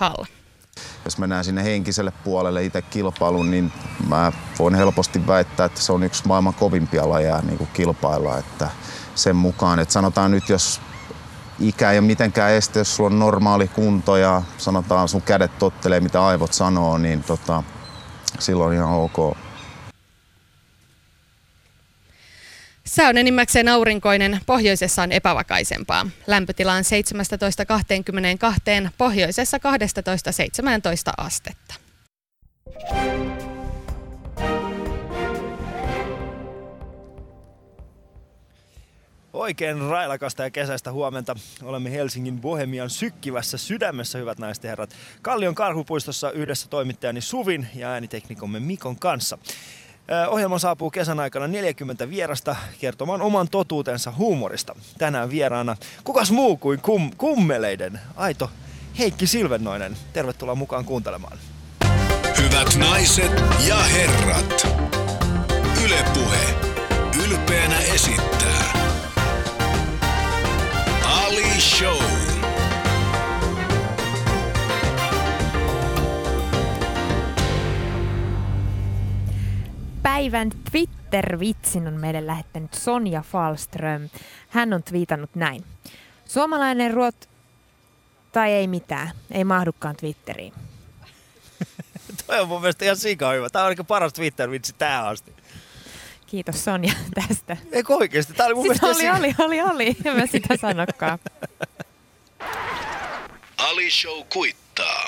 Hall. Jos mennään sinne henkiselle puolelle itse kilpailun, niin mä voin helposti väittää, että se on yksi maailman kovimpia lajeja niin kuin kilpailla. Että sen mukaan, että sanotaan nyt, jos ikä ei ole mitenkään este, jos sulla on normaali kunto ja sanotaan sun kädet tottelee mitä aivot sanoo, niin tota, silloin ihan ok. Sää on enimmäkseen aurinkoinen, pohjoisessa on epävakaisempaa. Lämpötila on 17-22, pohjoisessa 12-17 astetta. Oikein railakasta ja kesäistä huomenta. Olemme Helsingin Bohemian sykkivässä sydämessä, hyvät naiset ja herrat. Kallion karhupuistossa yhdessä toimittajani Suvin ja ääniteknikomme Mikon kanssa. Ohjelma saapuu kesän aikana 40 vierasta kertomaan oman totuutensa huumorista. Tänään vieraana kukas muu kuin kum, kummeleiden aito Heikki Silvennoinen. Tervetuloa mukaan kuuntelemaan. Hyvät naiset ja herrat, Ylepuhe ylpeänä esittää Päivän Twitter-vitsin on meille lähettänyt Sonja Falström. Hän on twiitannut näin. Suomalainen ruot... Tai ei mitään. Ei mahdukaan Twitteriin. Toi on mun mielestä ihan sika hyvä. Tää on aika paras Twitter-vitsi tähän asti. Kiitos Sonja tästä. Eikö oikeesti? Tää oli mun Siis mielestä oli, oli, oli, oli. En mä sitä sanokaan. Ali Show kuittaa.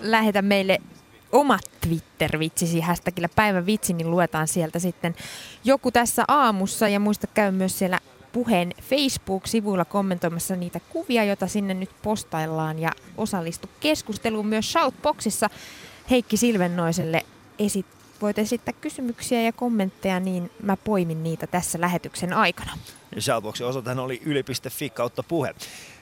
Lähetä meille omat Twitter-vitsisi hashtagillä päivän vitsi, niin luetaan sieltä sitten joku tässä aamussa. Ja muista käy myös siellä puheen Facebook-sivuilla kommentoimassa niitä kuvia, joita sinne nyt postaillaan. Ja osallistu keskusteluun myös Shoutboxissa Heikki Silvennoiselle. Esit, voit esittää kysymyksiä ja kommentteja, niin mä poimin niitä tässä lähetyksen aikana. Shoutboxin osoitehan oli yle.fi kautta puhe.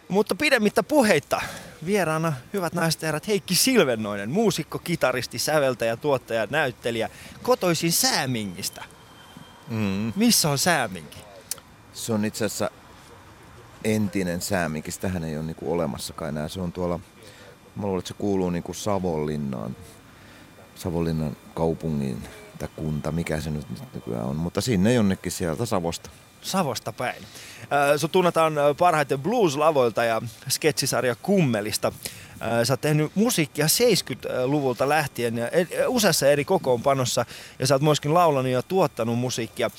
Mutta pidemmittä puheitta vieraana hyvät naiset ja herrat Heikki Silvennoinen, muusikko, kitaristi, säveltäjä, tuottaja, näyttelijä, kotoisin Säämingistä. Mm. Missä on Sääminki? Se on itse asiassa entinen sääminki. Sitähän ei ole niinku olemassakaan enää. Se on tuolla, mä luulen, että se kuuluu niinku Savonlinnaan. Savonlinnan kaupungin tai kunta, mikä se nyt nykyään on. Mutta sinne jonnekin sieltä Savosta. Savosta päin. Äh, Sut tunnetaan äh, parhaiten blues-lavoilta ja sketsisarja Kummelista. Äh, Sä oot tehnyt musiikkia 70-luvulta lähtien ja useassa eri kokoonpanossa ja sä oot myöskin laulanut ja tuottanut musiikkia.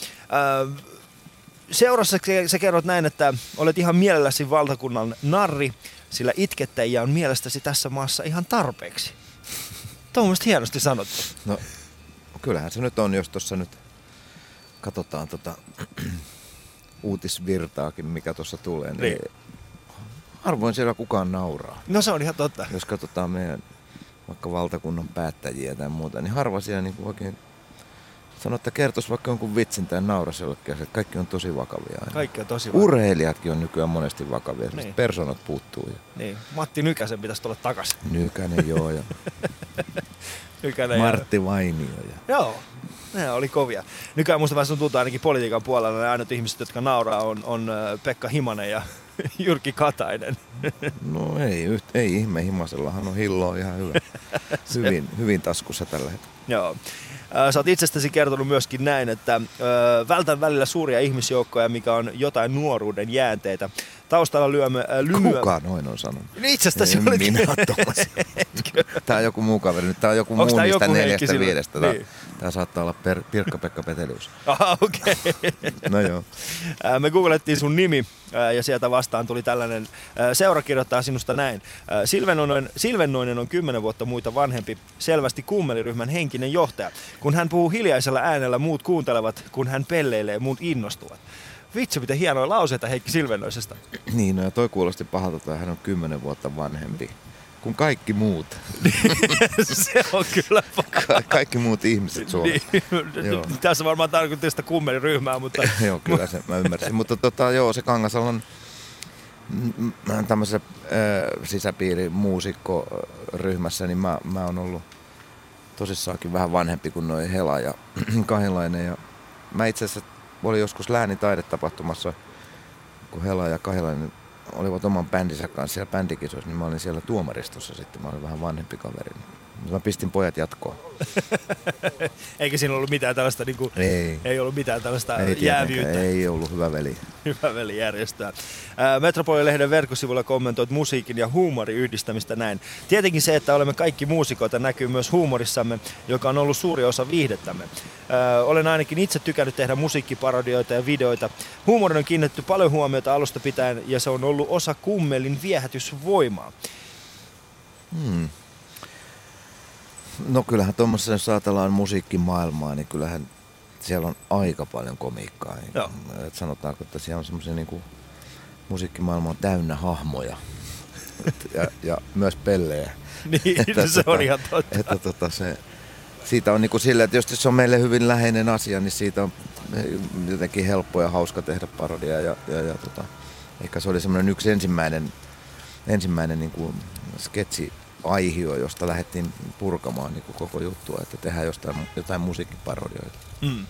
Seurassa sä- kerrot näin, että olet ihan mielelläsi valtakunnan narri, sillä itkettäjiä on mielestäsi tässä maassa ihan tarpeeksi. Tuo on hienosti sanottu. No, kyllähän se nyt on, jos tuossa nyt katsotaan tota uutisvirtaakin, mikä tuossa tulee. Niin, Niin. Harvoin siellä kukaan nauraa. No se on ihan totta. Jos katsotaan meidän vaikka valtakunnan päättäjiä tai muuta, niin harva siellä niin oikein sanoo, että kertoisi vaikka jonkun vitsin tai naurasi jollekin asialle. Kaikki on tosi vakavia aina. Kaikki on tosi Urheilijatkin on nykyään monesti vakavia. Niin. Personat puuttuu. Ja Niin, Matti Nykäsen pitäisi tulla takaisin. Nykänen joo ja Nykänen ja- Martti Vainio. Ja... Joo, ne oli kovia. Nykyään musta vähän tuntuu ainakin politiikan puolella ne ainut ihmiset, jotka nauraa on, on äh, Pekka Himanen ja Jyrki Katainen. No ei, yht, ei ihme, Himasellahan on hilloa ihan hyvä. hyvin, hyvin taskussa tällä hetkellä. Joo. Äh, Sä oot itsestäsi kertonut myöskin näin, että äh, vältän välillä suuria ihmisjoukkoja, mikä on jotain nuoruuden jäänteitä. Taustalla lyömme äh, lymyä. Kuka noin on sanonut? Niin Itsestäsi En olit. minä ole tommosia. Tää on joku muu kaveri. Nyt tää on joku Onks muu niistä neljästä viidestä. Tää, Niin. tää saattaa olla per, Pirkka-Pekka Petelius. Aha, okei. No joo. Ää, Me googlettiin sun nimi ää, ja sieltä vastaan tuli tällainen, ää, seura kirjoittaa sinusta näin. Silvennoinen, Silvennoinen on 10 vuotta muita vanhempi, selvästi kummeliryhmän henkinen johtaja. Kun hän puhuu hiljaisella äänellä, muut kuuntelevat, kun hän pelleilee, muut innostuvat. Vitsi, miten hienoja lauseita Heikki Silvennoisesta. Niin, no ja toi kuulosti pahalta, että hän on kymmenen vuotta vanhempi kuin kaikki muut. Se on kyllä Ka- kaikki muut ihmiset Suomessa. niin. Tässä varmaan tarkoitti sitä kummeliryhmää, mutta joo, kyllä se, mä ymmärsin. Mutta tota, joo, se Kangasalon mm, mm, tämmöisessä äh, sisäpiirimuusikkoryhmässä, niin mä, mä oon ollut tosissaankin vähän vanhempi kuin noin Hela ja Kahilainen. Ja mä itse asiassa olin joskus läänin taidetapahtumassa, kun Hela ja Kahilainen olivat oman bändinsä kanssa siellä bändikisoissa, niin mä olin siellä tuomaristossa sitten. Mä olin vähän vanhempi kaveri. Mutta mä pistin pojat jatkoon. Eikä siinä ollut mitään tällaista, niin kuin, Ei. ei ollut mitään tällaista Ei, jäävyyttä. ei ollut hyvä veli. Hyvä veli järjestää. Ää, Metropolilehden verkkosivulla kommentoit musiikin ja huumorin yhdistämistä näin. Tietenkin se, että olemme kaikki muusikoita, näkyy myös huumorissamme, joka on ollut suuri osa viihdettämme. Ää, olen ainakin itse tykännyt tehdä musiikkiparodioita ja videoita. Huumorin on kiinnitetty paljon huomiota alusta pitäen ja se on ollut osa kummelin viehätysvoimaa. Hmm. No kyllähän tuommoisessa, jos ajatellaan musiikkimaailmaa, niin kyllähän siellä on aika paljon komiikkaa. Niin, Joo. Et sanotaanko, että siellä on semmoisia niinku, musiikkimaailma on täynnä hahmoja. Et, ja, ja myös pellejä. Niin, Että se on tota- ihan totta. Että tota se, siitä on niinku silleen, että jos se on meille hyvin läheinen asia, niin siitä on jotenkin helppo ja hauska tehdä parodia. Ja, ja, ja tota, ehkä se oli semmoinen yksi ensimmäinen, ensimmäinen niinku sketsi aihio, josta lähdettiin purkamaan niin koko juttua, että tehdään jostain, jotain musiikkiparodioita. Mm.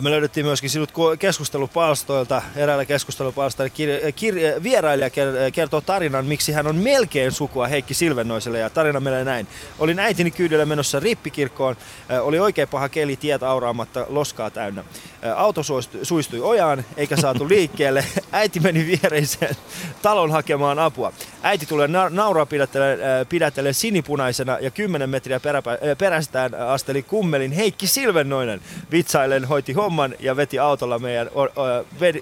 Me löydettiin myöskin sinut ku- keskustelupalstoilta, eräällä keskustelupalstoilla kir- kir- vierailija ker- kertoo tarinan, miksi hän on melkein sukua Heikki Silvennoiselle ja tarina menee näin. Olin äitini kyydellä menossa rippikirkkoon, oli oikein paha keli, tiet auraamatta, loskaa täynnä. Auto suistui ojaan eikä saatu liikkeelle. Äiti meni viereiseen talon hakemaan apua. Äiti tulee na- nauraa pidättelee, pidättelee sinipunaisena ja 10 metriä äh, perästään asteli kummelin Heikki Silvennoinen. Vitsailen hoiti homman ja veti, autolla meidän, o, o,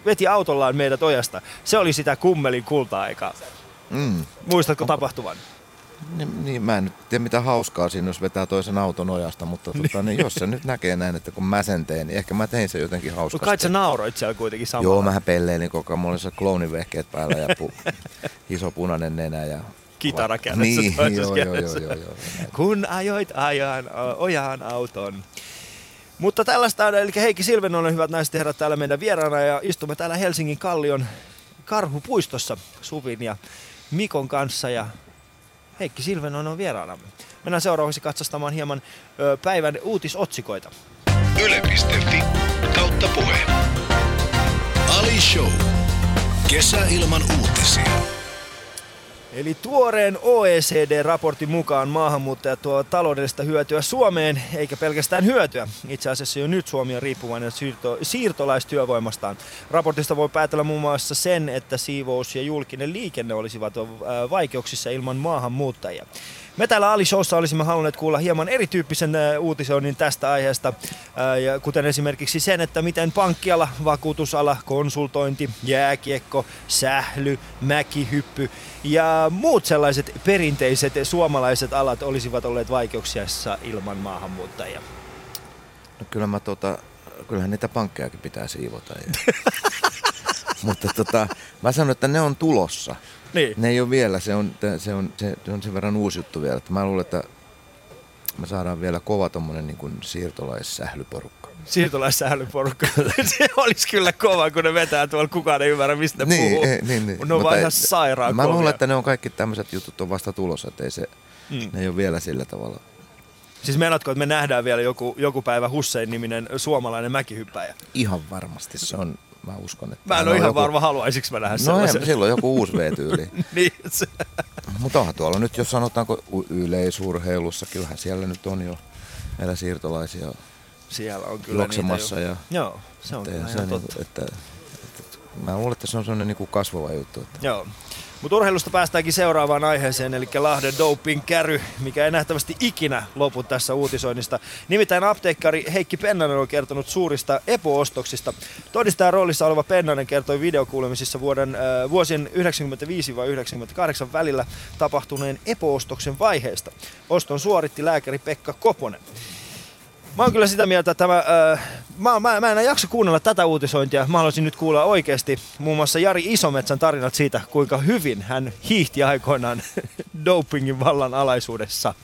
veti, autollaan meidät ojasta. Se oli sitä kummelin kulta-aikaa. Mm. Muistatko tapahtuvan? Niin, niin, mä en nyt tiedä mitä hauskaa siinä, jos vetää toisen auton ojasta, mutta tota, niin, jos se nyt näkee näin, että kun mä sen teen, niin ehkä mä tein sen jotenkin No hauskasti. kai sä nauroit siellä kuitenkin samalla. Joo, mähän pelleilin koko ajan. Mulla oli se kloonivehkeet päällä ja pu- iso punainen nenä. Ja... Kitara kädessä Niin, joo, joo, joo, joo, joo. Kun ajoit ajan, ojaan auton. Mutta tällaista on, eli Heikki Silvennoinen, hyvät naiset herrat, täällä meidän vieraana ja istumme täällä Helsingin Kallion karhupuistossa Suvin ja Mikon kanssa ja Heikki Silvennoinen on vieraanamme. Mennään seuraavaksi katsastamaan hieman ö, päivän uutisotsikoita. Yle.fi kautta puhe. Ali Show. Kesä ilman uutisia. Eli tuoreen OECD-raportin mukaan maahanmuuttajat tuovat taloudellista hyötyä Suomeen, eikä pelkästään hyötyä. Itse asiassa jo nyt Suomi on riippuvainen siirto, siirtolaistyövoimastaan. Raportista voi päätellä muun muassa sen, että siivous ja julkinen liikenne olisivat vaikeuksissa ilman maahanmuuttajia. Me täällä Ali Showssa olisimme halunneet kuulla hieman erityyppisen äh, uutisoinnin tästä aiheesta, äh, ja kuten esimerkiksi sen, että miten pankkiala, vakuutusala, konsultointi, jääkiekko, sähly, mäkihyppy ja muut sellaiset perinteiset suomalaiset alat olisivat olleet vaikeuksissa ilman maahanmuuttajia. No, kyllä mä tota, kyllähän niitä pankkejakin pitää siivota. Ja... Mutta tota, mä sanon, että ne on tulossa. Niin. Ne ei ole vielä, se on, se on, se on sen verran uusi juttu vielä. Että mä luulen, että me saadaan vielä kova tommonen niin kuin siirtolaissählyporukka. Siirtolaissählyporukka. Se olisi kyllä kova, kun ne vetää tuolla. Kukaan ei ymmärrä, mistä ne Niin, puhuu. ei, niin, niin. Ne on vaan ihan sairaan Mä luulen, että ne on kaikki tämmöiset jutut on vasta tulossa, että ei se, Mm. ne ei ole vielä sillä tavalla. Siis meinaatko, että me nähdään vielä joku, joku päivä Hussein-niminen suomalainen mäkihyppäjä? Ihan varmasti se on, mä uskon, että... Mä en ole ihan joku, varma, haluaisinko mä nähdä No sellaisen. ei, silloin joku uusi V-tyyli. niin, se, Mutta onhan tuolla nyt, jos sanotaanko yleisurheilussa, kyllähän siellä nyt on jo meillä siirtolaisia siellä on kyllä juoksemassa. niitä jo. Ja, Joo, se on että, kyllä se, ihan niin, totta. että, että, mä luulen, että se on sellainen niin kasvava juttu. Että, Joo. Mutta urheilusta päästäänkin seuraavaan aiheeseen, eli Lahden doping käry, mikä ei nähtävästi ikinä lopu tässä uutisoinnista. Nimittäin apteekkari Heikki Pennanen on kertonut suurista epoostoksista. Todistajan roolissa oleva Pennanen kertoi videokuulemisissa vuoden, äh, vuosien 95-98 välillä tapahtuneen epoostoksen vaiheesta. Oston suoritti lääkäri Pekka Koponen. Mä oon kyllä sitä mieltä, että tämä, äh, mä, mä, mä en jaksa kuunnella tätä uutisointia. Mä haluaisin nyt kuulla oikeasti muun muassa Jari Isometsän tarinat siitä, kuinka hyvin hän hiihti aikoinaan dopingin vallan alaisuudessa.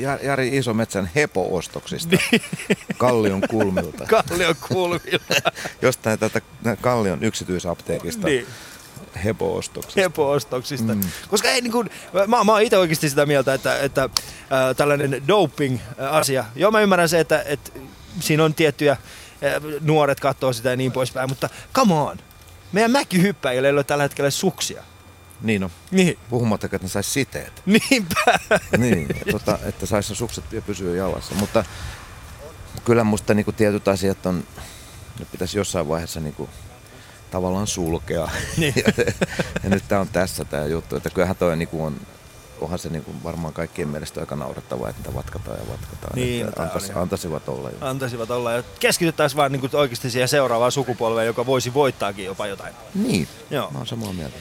Ja- Jari Isometsän hepo-ostoksista Kallion kulmilta. Kallion kulmilla. Jostain tätä Kallion yksityisapteekista niin, hepo-ostoksista. hepo-ostoksista. Mm. Koska ei niin kuin, mä, mä oon itse oikeasti sitä mieltä, että, että äh, tällainen doping-asia, joo mä ymmärrän se, että, että siinä on tiettyjä, äh, nuoret katsoo sitä ja niin poispäin, mutta come on, meidän mäkihyppäjillä ei ole tällä hetkellä suksia. Niin no, Niin. puhumattakaan, että ne saisi siteet. Niinpä. niin, tota, että saisi sukset ja pysyä jalassa. Mutta kyllä musta niinku tietyt asiat on, ne pitäisi jossain vaiheessa niinku tavallaan sulkea. Niin. ja nyt tää on tässä tämä juttu, että kyllähän toi niinku on, onhan se niinku varmaan kaikkien mielestä aika naurettavaa, että vatkataan ja vatkataan. Niin, että on antais, ihan- antaisivat olla jo. Antaisivat olla ja keskityttäisiin vaan niin oikeasti siihen seuraavaan sukupolveen, joka voisi voittaakin jopa jotain. Niin, Joo. mä oon samaa mieltä.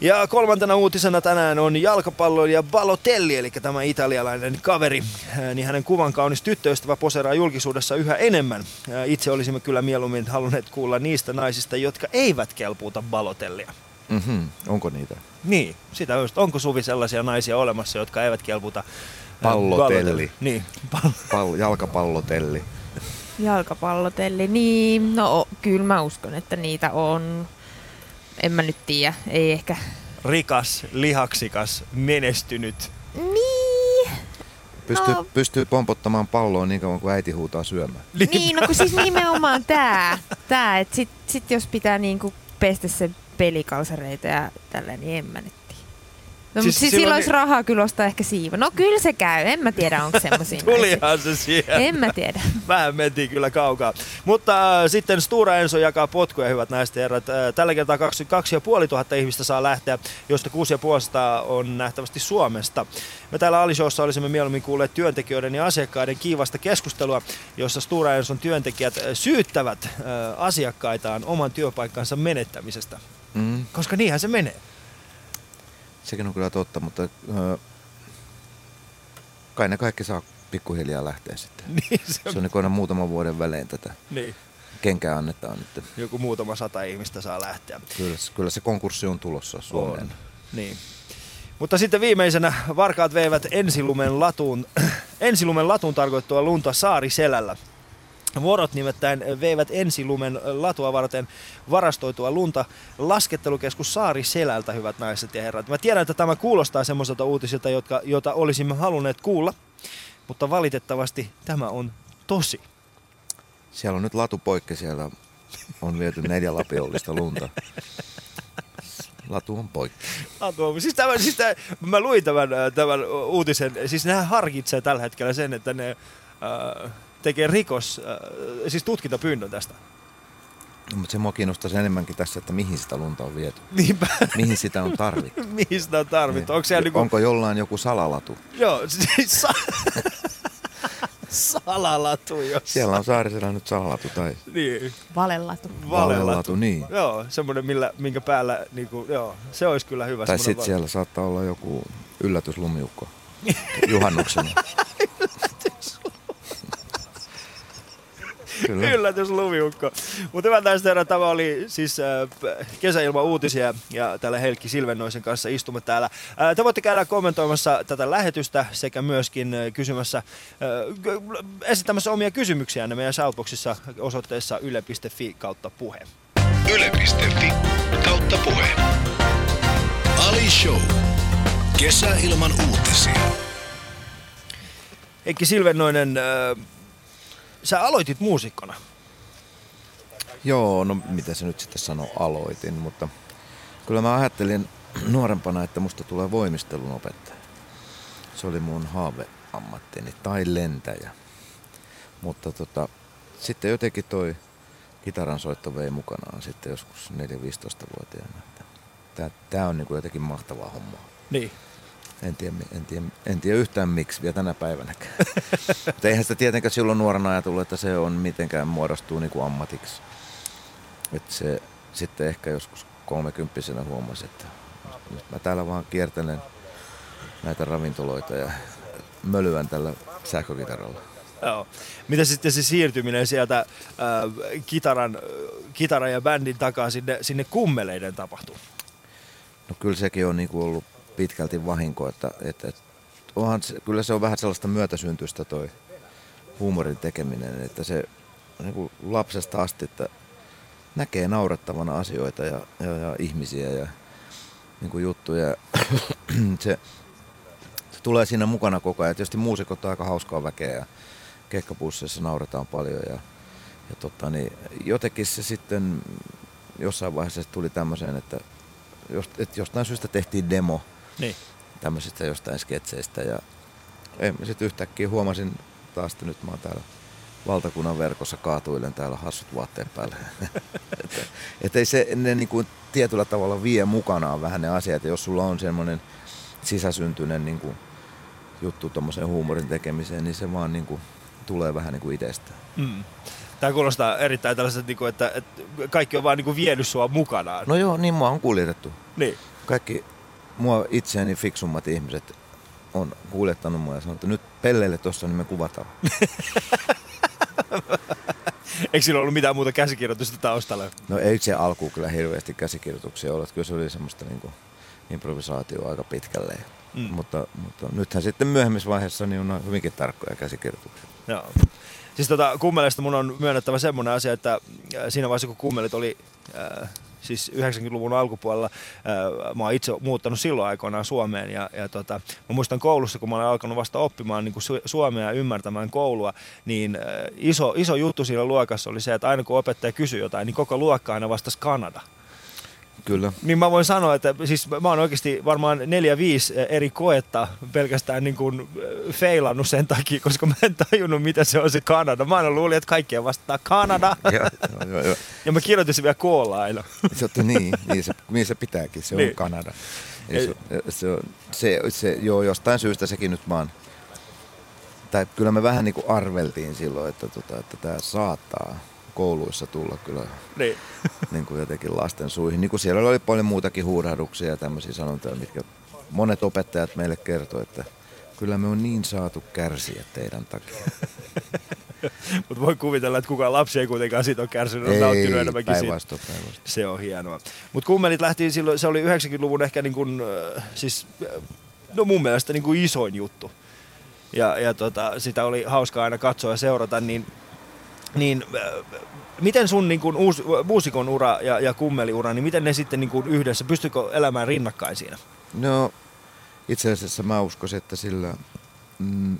Ja kolmantena uutisena tänään on jalkapalloilija Balotelli, eli tämä italialainen kaveri. Ää, Niin hänen kuvan kaunis tyttöystävä poseraa julkisuudessa yhä enemmän. Ää, Itse olisimme kyllä mieluummin halunneet kuulla niistä naisista, jotka eivat kelpuuta Balotellia. Mm-hmm. Onko niitä? Niin, sitä just. Onko Suvi sellaisia naisia olemassa, jotka eivät kelputa ää, Pallotelli. Niin, pal- Pall- jalkapallotelli. Jalkapallotelli, niin no kyllä mä uskon, että niitä on. En mä nyt tiedä, ei ehkä. rikas, lihaksikas, menestynyt. Niin, Pystyy, No. pystyy pompottamaan palloa niin kauan kuin äiti huutaa syömään. niin no kun siis nimenomaan tää, tää että sit, sit jos pitää niinku pestä se pelikalsareita ja tällä, niin en mä nyt. No, Siis silloin silloin olisi ni- rahaa kyllä ostaa ehkä siiva. No kyllä se käy, en mä tiedä onko semmosia naisia. Tulihan se siihen. En mä tiedä. Vähän mentiin kyllä kaukaa. Mutta äh, sitten Stura Enso jakaa potkuja, hyvät naiset ja herrat. Äh, tällä kertaa 22 500 ihmistä saa lähteä, josta 6500 on nähtävästi Suomesta. Me täällä Alishowssa olisimme mieluummin kuulleet työntekijöiden ja asiakkaiden kiivasta keskustelua, jossa Stura Enson työntekijät äh, syyttävät äh, asiakkaitaan oman työpaikkansa menettämisestä. Mm. Koska niinhän se menee. Sekin on kyllä totta, mutta ö, kai ne kaikki saa pikkuhiljaa lähteä sitten. niin, se on, Se on niin aina muutaman vuoden välein tätä niin. kenkää annetaan nyt. Joku muutama sata ihmistä saa lähteä. Kyllä, kyllä se konkurssi on tulossa Suomeen. On. Niin. Mutta sitten viimeisenä varkaat veivät ensilumen latuun, ensilumen latuun tarkoittua lunta saariselällä. Vuorot nimittäin veivät ensilumen latua varten varastoitua lunta laskettelukeskus Saariselältä, hyvät naiset ja herrat. Mä tiedän, että tämä kuulostaa semmoiselta uutisilta, jotka, jota olisimme halunneet kuulla, mutta valitettavasti tämä on tosi. Siellä on nyt latu poikki, siellä on viety neljä lapiollista lunta. Latu on poikki. Latu. Siis, tämä, siis tämä, mä luin tämän, äh, tämän uutisen, siis nehän harkitsee tällä hetkellä sen, että ne äh, tekee rikos, äh, siis tutkintapyynnön tästä. No, mutta se mua kiinnostaisi enemmänkin tässä, että mihin sitä lunta on viety. Niinpä, Mihin sitä on tarvittu. mihin sitä on tarvittu. Niin. Onko siellä niinku, Onko jollain joku salalatu? joo, siis sa- salalatu jos. Siellä on Saarisella nyt salalatu tai Niin, Valelatu. valelatu. niin. Joo, semmoinen, millä, minkä päällä, niinku, joo, se olisi kyllä hyvä. Tai semmoinen sitten val- siellä saattaa olla joku yllätyslumiukko juhannuksena. Kyllä. Yllätyslumiukko. Mutta hyvät naiset ja herrat, tämä oli siis äh, kesäilman uutisia ja täällä Helkki Silvennoisen kanssa istumme täällä. Äh, te voitte käydä kommentoimassa tätä lähetystä sekä myöskin äh, kysymässä, äh, esittämässä omia kysymyksiä meidän Shoutboxissa osoitteessa yle.fi kautta puhe. Yle.fi kautta puhe. Ali Show. Kesäilman uutisia. Heikki Silvennoinen, äh, sä aloitit muusikkona. Joo, no mitä se nyt sitten sanoo, aloitin, mutta kyllä mä ajattelin nuorempana, että musta tulee voimistelun opettaja. Se oli mun haaveammattini, tai lentäjä. Mutta tota, sitten jotenkin toi kitaran soitto vei mukanaan sitten joskus 4-15-vuotiaana. että Tää, tää on niinku jotenkin mahtavaa hommaa. Niin. En tiedä, en, tiedä, en tiedä yhtään miksi vielä tänä päivänäkään. Mutta eihän sitä tietenkään silloin nuorena ajatellut, että se on mitenkään muodostuu niin kuin ammatiksi. Et se sitten ehkä joskus kolmekymppisenä huomasi, että nyt mä täällä vaan kiertelen näitä ravintoloita ja mölyän tällä sähkökitaralla. Joo. Mitä sitten se siirtyminen sieltä äh, kitaran, kitaran ja bändin takaa sinne, sinne kummeleiden tapahtuu? No kyllä sekin on niinku ollut pitkälti vahinko, että, että, onhan se, kyllä se on vähän sellaista myötäsyntyistä toi huumorin tekeminen, että se niin kuin lapsesta asti, että näkee naurettavana asioita ja, ja, ja ihmisiä ja niin kuin juttuja. se, se tulee siinä mukana koko ajan. Tietysti muusikot on aika hauskaa väkeä ja keikkapusseissa nauretaan paljon ja, ja tota, niin, jotenkin se sitten jossain vaiheessa se tuli tämmöiseen, että että jostain syystä tehtiin demo Niin. tämmöisistä jostain sketseistä ja en, sitten yhtäkkiä huomasin taas, että nyt mä oon täällä valtakunnan verkossa kaatuilen täällä hassut vaatteet päälle. että, et ei se ne niin kuin tietyllä tavalla vie mukanaan vähän ne asiat, ja jos sulla on semmoinen sisäsyntyinen niin kuin juttu tuommoisen huumorin tekemiseen, niin se vaan niin kuin tulee vähän niin kuin itsestään. Mm. Tämä kuulostaa erittäin tällaiset, niin kuin, että, että kaikki on vaan niin kuin vienyt sua mukanaan. No joo, niin mua on kuljetettu. Niin. Kaikki mua itseäni fiksummat ihmiset on kuljettanut mua ja sanonut, että nyt pelleille tuossa, niin me kuvataan. Eikö sillä ollut mitään muuta käsikirjoitusta taustalla? No ei se alkuun kyllä hirveästi käsikirjoituksia ollut. Kyllä se oli semmoista niin kuin improvisaatioa aika pitkälle. Mm. Mutta, mutta nythän sitten myöhemmissä vaiheessa niin on hyvinkin tarkkoja käsikirjoituksia. Joo. Siis tota, kummeleista mun on myönnettävä semmoinen asia, että äh, siinä vaiheessa kun kummelit oli äh, siis 90-luvun alkupuolella, äh, mä oon itse muuttanut silloin aikoinaan Suomeen ja, ja tota, mä muistan koulussa, kun mä olen alkanut vasta oppimaan niin kuin su- suomea ja ymmärtämään koulua, niin äh, iso, iso juttu siinä luokassa oli se, että aina kun opettaja kysyi jotain, niin koko luokka aina vastasi Kanada. Kyllä. Niin mä voin sanoa, että siis mä oon oikeasti varmaan neljä, viisi eri koetta pelkästään niin kuin feilannut sen takia, koska mä en tajunnut, mitä se on se Kanada. Mä aina luulin, että kaikkea vastaa Kanada. Ja, joo, joo, joo. Ja mä kirjoitin sen vielä koolla aina. Se, on- niin, niin, se, niin se pitääkin, se on Niin. niin. Kanada. Ei, se, se, on- se, se, joo, jostain syystä sekin nyt vaan, tai kyllä me vähän niin kuin arveltiin silloin, että, tota, että tämä saattaa kouluissa tulla kyllä Niin. niin kuin jotenkin lasten suihin. Niin kuin siellä oli paljon muutakin huurahduksia ja tämmöisiä sanontoja, mitkä monet opettajat meille kertoi, että kyllä me on niin saatu kärsiä teidän takia. Mutta voi kuvitella, että kukaan lapsi ei kuitenkaan siitä ole kärsinyt, on nauttinut enemmänkin päinvastoin, päinvastoin. Se on hienoa. Mutta kummelit lähti silloin, se oli 90-luvun ehkä niin kuin, äh, siis, äh, no mun mielestä niin kuin isoin juttu. Ja, ja tota, sitä oli hauskaa aina katsoa ja seurata, niin, niin äh, miten sun niin kuin uus, muusikon ura ja, ja kummeliura, niin miten ne sitten niin kuin yhdessä, pystyykö elämään rinnakkain siinä? No, itse asiassa mä uskoisin, että sillä mm,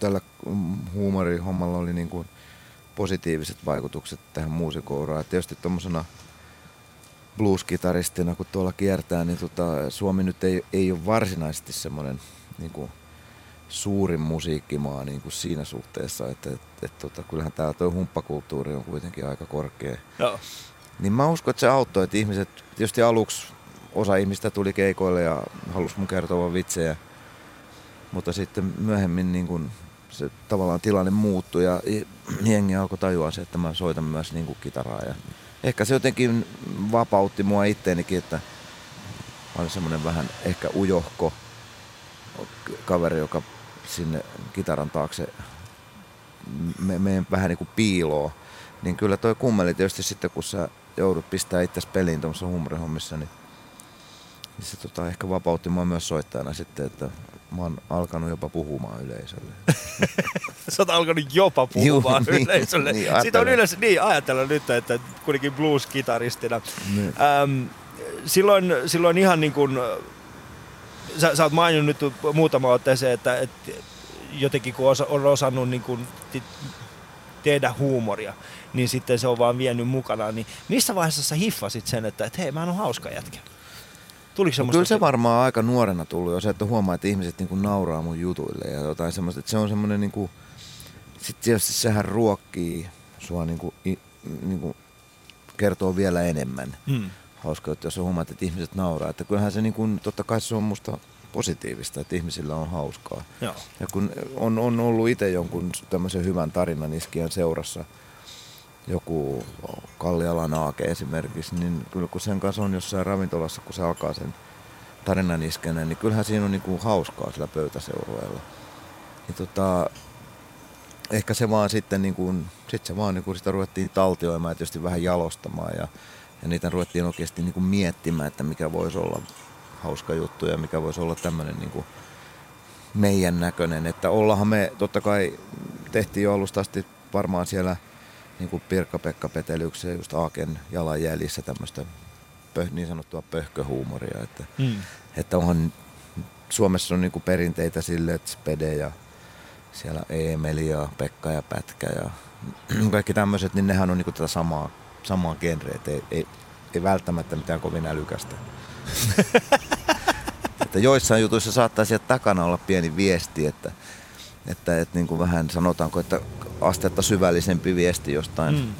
tällä mm, huumorihommalla oli niin kuin positiiviset vaikutukset tähän muusikouraan. Et Tietysti tuommoisena blues-kitaristina, kun tuolla kiertää, niin tota, Suomi nyt ei, ei ole varsinaisesti semmoinen niin kuin suurin musiikkimaa niin kuin siinä suhteessa, että et, et, tota, kyllähän täällä tuo humppakulttuuri on kuitenkin aika korkea. Joo. Niin mä uskon, että se auttoi, että ihmiset, tietysti aluksi osa ihmistä tuli keikoille ja halusi mun kertoa vitsejä, mutta sitten myöhemmin niin kun se tavallaan tilanne muuttui ja jengi alkoi tajua se, että mä soitan myös niin kuin kitaraa ja ehkä se jotenkin vapautti mua itteenikin, että mä olin semmoinen vähän ehkä ujohko kaveri, joka sinne kitaran taakse me, menen vähän niin kuin piiloon. Niin kyllä toi kummeli tietysti sitten, kun sä joudut pistää itse peliin tuommoisessa huumorihommissa, niin, niin se tota, ehkä vapautti mua myös soittajana sitten, että mä oon alkanut jopa puhumaan yleisölle. Sä oot alkanut jopa puhumaan Juu, niin, yleisölle. niin, Siitä on yleensä, niin ajatella nyt, että kuitenkin blues-kitaristina. Niin. Ähm, silloin, silloin ihan niin kuin, sä, sä oot maininnut nyt muutama otteeseen, että, että jotenkin kun osa, on osannut niin kuin ti- tehdä huumoria, niin sitten se on vaan vienyt mukanaan. Niin missä vaiheessa sä hiffasit sen, että, että hei, mä oon hauska jätkä? Tuliko No semmoista? kyllä se varmaan aika nuorena tullut jo se, että huomaa, että ihmiset niinku nauraa mun jutuille ja jotain semmoista, että se on semmoinen niinku, sit tietysti sehän ruokkii sua niinku, i, niinku kertoo vielä enemmän. Hmm. Hauska, että jos huomaat, että ihmiset nauraa, että kyllähän se niinku, totta kai se on musta positiivista, että ihmisillä on hauskaa. Joo. Ja kun on, on ollut itse jonkun tämmöisen hyvän tarinan iskijän seurassa, joku Kallialan Aake esimerkiksi, niin kyllä kun sen kanssa on jossain ravintolassa, kun se alkaa sen tarinan iskenen, niin kyllähän siinä on niinku hauskaa sillä pöytäseurueella. Niin tota, ehkä se vaan sitten, niin kuin, sit se vaan niin kuin sitä ruvettiin taltioimaan ja tietysti vähän jalostamaan ja, ja niitä ruvettiin oikeasti niin kuin miettimään, että mikä voisi olla hauska juttu ja mikä voisi olla tämmöinen niin kuin meidän näköinen. Että ollahan me, totta kai tehtiin jo alusta asti varmaan siellä niin kuin Pirkka-Pekka Petelyksiä just Aaken jalanjäljissä tämmöistä pöh, niin sanottua pöhköhuumoria. Että, Hmm. että onhan, Suomessa on niinku perinteitä sille, että Spede ja siellä Eemeli ja Pekka ja Pätkä ja kaikki tämmöiset, niin nehän on niinku tätä samaa, samaa genreä. Et ei, ei, ei välttämättä mitään kovin älykästä. että joissain jutuissa saattaa sieltä takana olla pieni viesti, että, että, että niin kuin vähän sanotaanko, että astetta syvällisempi viesti jostain mm.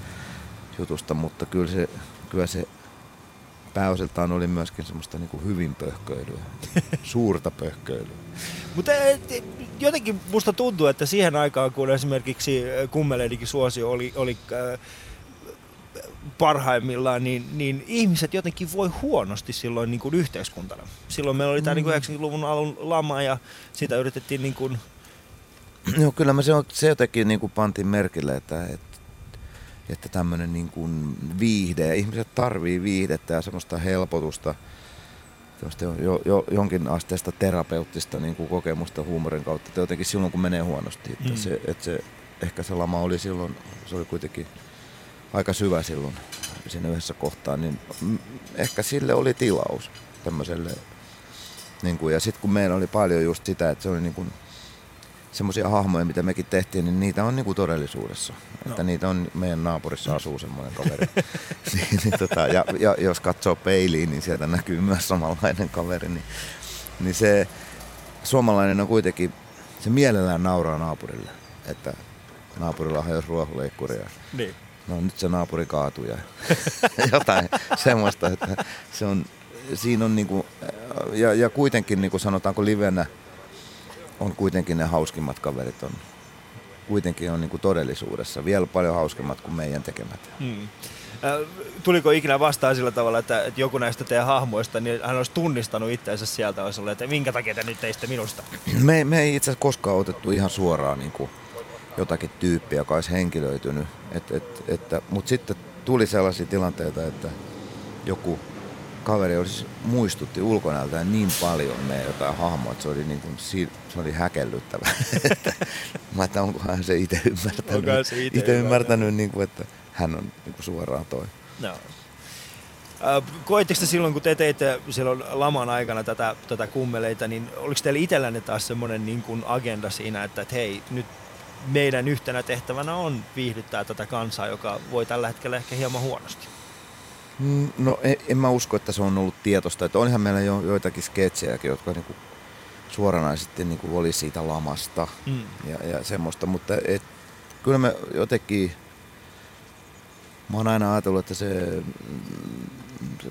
jutusta, mutta kyllä se, kyllä se pääosiltaan oli myöskin semmoista niin kuin hyvin pöhköilyä, suurta pöhköilyä. Mutta jotenkin musta tuntuu, että siihen aikaan, kun esimerkiksi Kummeleidikin suosio oli, oli äh, parhaimmillaan, niin, niin ihmiset jotenkin voi huonosti silloin niin kuin yhteiskuntana. Silloin meillä oli tämä niin 90-luvun alun lama ja sitä yritettiin niin kuin... Joo, kyllä me se, se jotenkin niin kuin pantiin merkille, että, että, että tämmöinen niin kuin viihde, ja ihmiset tarvii viihdettä ja semmoista helpotusta, jo, jo, jonkin asteesta terapeuttista niin kuin kokemusta huumorin kautta, että jotenkin silloin kun menee huonosti, että, mm. se, että se, ehkä se lama oli silloin, se oli kuitenkin aika syvä silloin siinä yhdessä kohtaa, niin ehkä sille oli tilaus tämmöiselle. Niin kuin, ja sitten kun meillä oli paljon just sitä, että se oli niin kuin, semmoisia hahmoja, mitä mekin tehtiin, niin niitä on niinku todellisuudessa. No. Että niitä on, meidän naapurissa asuu semmoinen kaveri. niin, niin, tota, ja, ja, jos katsoo peiliin, niin sieltä näkyy myös samanlainen kaveri. Niin, niin se suomalainen on kuitenkin, se mielellään nauraa naapurille. Että naapurilla hajosi ruohonleikkuri niin no nyt se naapuri kaatui ja jotain semmoista, että se on, siinä on niinku, ja, ja kuitenkin niinku sanotaanko livenä on kuitenkin ne hauskimmat kaverit on, kuitenkin on niinku todellisuudessa vielä paljon hauskemmat kuin meidän tekemät. Hmm. Tuliko ikinä vastaan sillä tavalla, että, että joku näistä teidän hahmoista, niin hän olisi tunnistanut itseensä sieltä, olisi ollut, että minkä takia te nyt teitte minusta? Me, me ei itse asiassa koskaan otettu ihan suoraan niin kuin jotakin tyyppiä, joka olisi henkilöitynyt. Et, et, että, Mutta sitten tuli sellaisia tilanteita, että joku kaveri olisi, muistutti ulkonäöltään niin paljon meidän jotain hahmoa, että se oli, niin kuin, se oli häkellyttävä. mä että onkohan se itse ymmärtänyt, se ite ite ymmärtänyt niin kuin, että hän on niin kuin suoraan toi. No. Koitteko silloin, kun te teitte silloin laman aikana tätä, tätä kummeleita, niin oliko teillä itsellänne taas semmoinen niin kuin agenda siinä, että, että hei, nyt meidän yhtenä tehtävänä on viihdyttää tätä kansaa, joka voi tällä hetkellä ehkä hieman huonosti? Mm, no en, en mä usko, että se on ollut tietosta. Että onhan meillä jo joitakin sketsejäkin, jotka niinku suoranaisesti niinku oli siitä lamasta mm. ja, ja semmoista, mutta et, kyllä me jotenkin, mä oon aina ajatellut, että se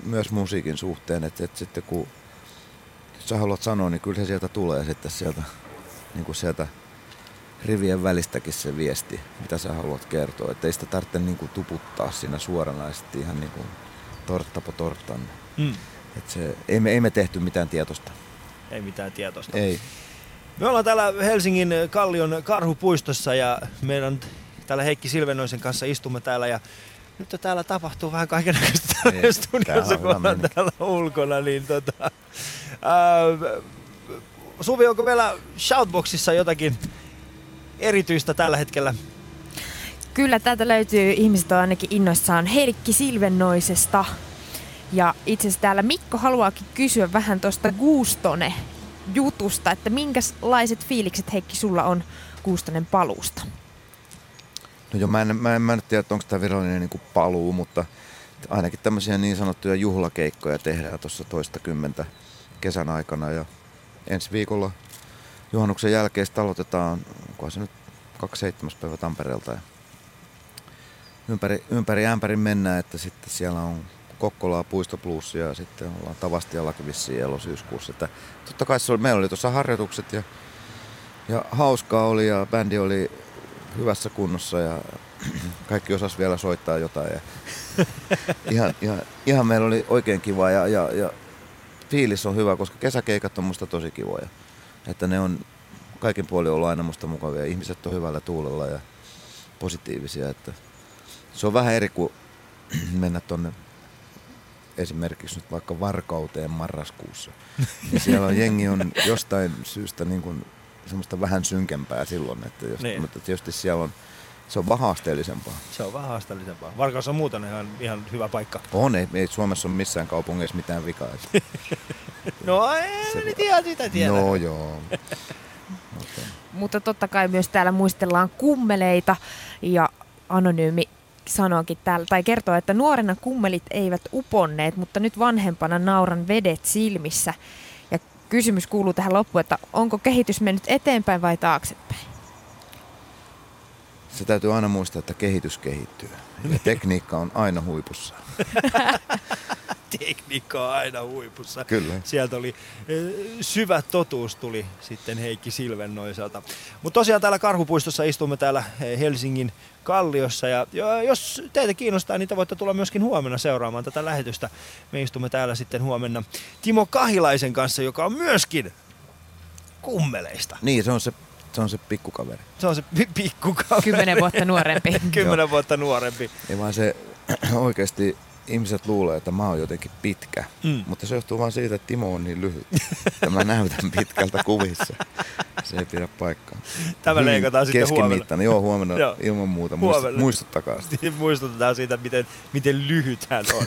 myös musiikin suhteen, että, että sitten kun sä haluat sanoa, niin kyllä se sieltä tulee sitten sieltä, niin kuin sieltä rivien välistäkin se viesti, mitä sä haluat kertoa. Että ei sitä tarvitse niinku tuputtaa siinä suoranaisesti ihan niinku tortta po torttan. Mm. Et se, ei, me, ei me tehty mitään tietosta. Ei mitään tietosta. Ei. Me ollaan täällä Helsingin Kallion karhupuistossa ja meidän täällä Heikki Silvenoisen kanssa istumme täällä ja nyt täällä tapahtuu vähän kaikenlaista täällä studiossa, kun ollaan täällä ulkona. Niin tota, ää, Suvi, onko meillä Shoutboxissa jotakin erityistä tällä hetkellä? Kyllä, täältä löytyy, ihmiset on ainakin innoissaan Heikki Silvennoisesta. Ja itse asiassa täällä Mikko haluaakin kysyä vähän tuosta Guustone jutusta, että minkälaiset fiilikset Heikki sulla on Guustonen paluusta? No joo, mä en, mä en, mä en tiedä, onko tämä virallinen niin paluu, mutta ainakin tämmöisiä niin sanottuja juhlakeikkoja tehdään tuossa toista kymmentä kesän aikana ja ensi viikolla juhannuksen jälkeen aloitetaan, onkohan se nyt 27. päivä Tampereelta. Ja ympäri, ympäri ämpärin mennään, että sitten siellä on Kokkolaa, Puistopluussia ja sitten ollaan Tavastiallakin vissiin elosyyskuussa. Että totta kai se oli, meillä oli tuossa harjoitukset ja, ja hauskaa oli ja bändi oli hyvässä kunnossa ja kaikki osas vielä soittaa jotain. Ja ihan, ihan, ihan, meillä oli oikein kiva ja, ja, ja fiilis on hyvä, koska kesäkeikat on musta tosi kivoja. Että ne on kaiken puolin ollut aina musta mukavia. Ihmiset on hyvällä tuulella ja positiivisia. Että se on vähän eri kuin mennä tonne esimerkiksi nyt vaikka Varkauteen marraskuussa. Niin siellä on jengi on jostain syystä niin kuin semmoista vähän synkempää silloin, että, jos, niin. mutta tietysti siellä on se on vähän haasteellisempaa. Se on vähän haasteellisempaa. Varkaus on muuten ihan, ihan hyvä paikka. On, ei, ei Suomessa ole missään kaupungeissa mitään vikaa. no ei se, nyt ihan sitä tiedä. No joo. Mutta totta kai myös täällä muistellaan kummeleita ja anonyymi sanookin täällä, tai kertoo, että nuorena kummelit eivät uponneet, mutta nyt vanhempana nauran vedet silmissä. Ja kysymys kuuluu tähän loppuun, että onko kehitys mennyt eteenpäin vai taaksepäin? Se täytyy aina muistaa, että kehitys kehittyy. Ja tekniikka on aina huipussa. Tekniikka on aina huipussa. Kyllä. Sieltä oli eh, syvä totuus tuli sitten Heikki Silvennoiselta. Mutta tosiaan täällä Karhupuistossa istumme täällä eh, Helsingin Kalliossa ja jos teitä kiinnostaa, niin te voitte tulla myöskin huomenna seuraamaan tätä lähetystä. Me istumme täällä sitten huomenna Timo Kahilaisen kanssa, joka on myöskin kummeleista. Niin, se on se, se, on se pikkukaveri. Se on se pi- pikkukaveri. Kymmenen vuotta nuorempi. Kymmenen vuotta nuorempi. Ei vaan se oikeasti ihmiset luulee, että mä oon jotenkin pitkä. Mm. Mutta se johtuu vaan siitä, että Timo on niin lyhyt. Että mä näytän pitkältä kuvissa. Se ei pidä paikkaa. Tämä leikataan sitten huomenna. Keskimittainen. Joo, huomenna Joo. ilman muuta. Huomenna. Muistu, muistuttakaa sitä. Muistutetaan siitä, miten, miten lyhyt hän on.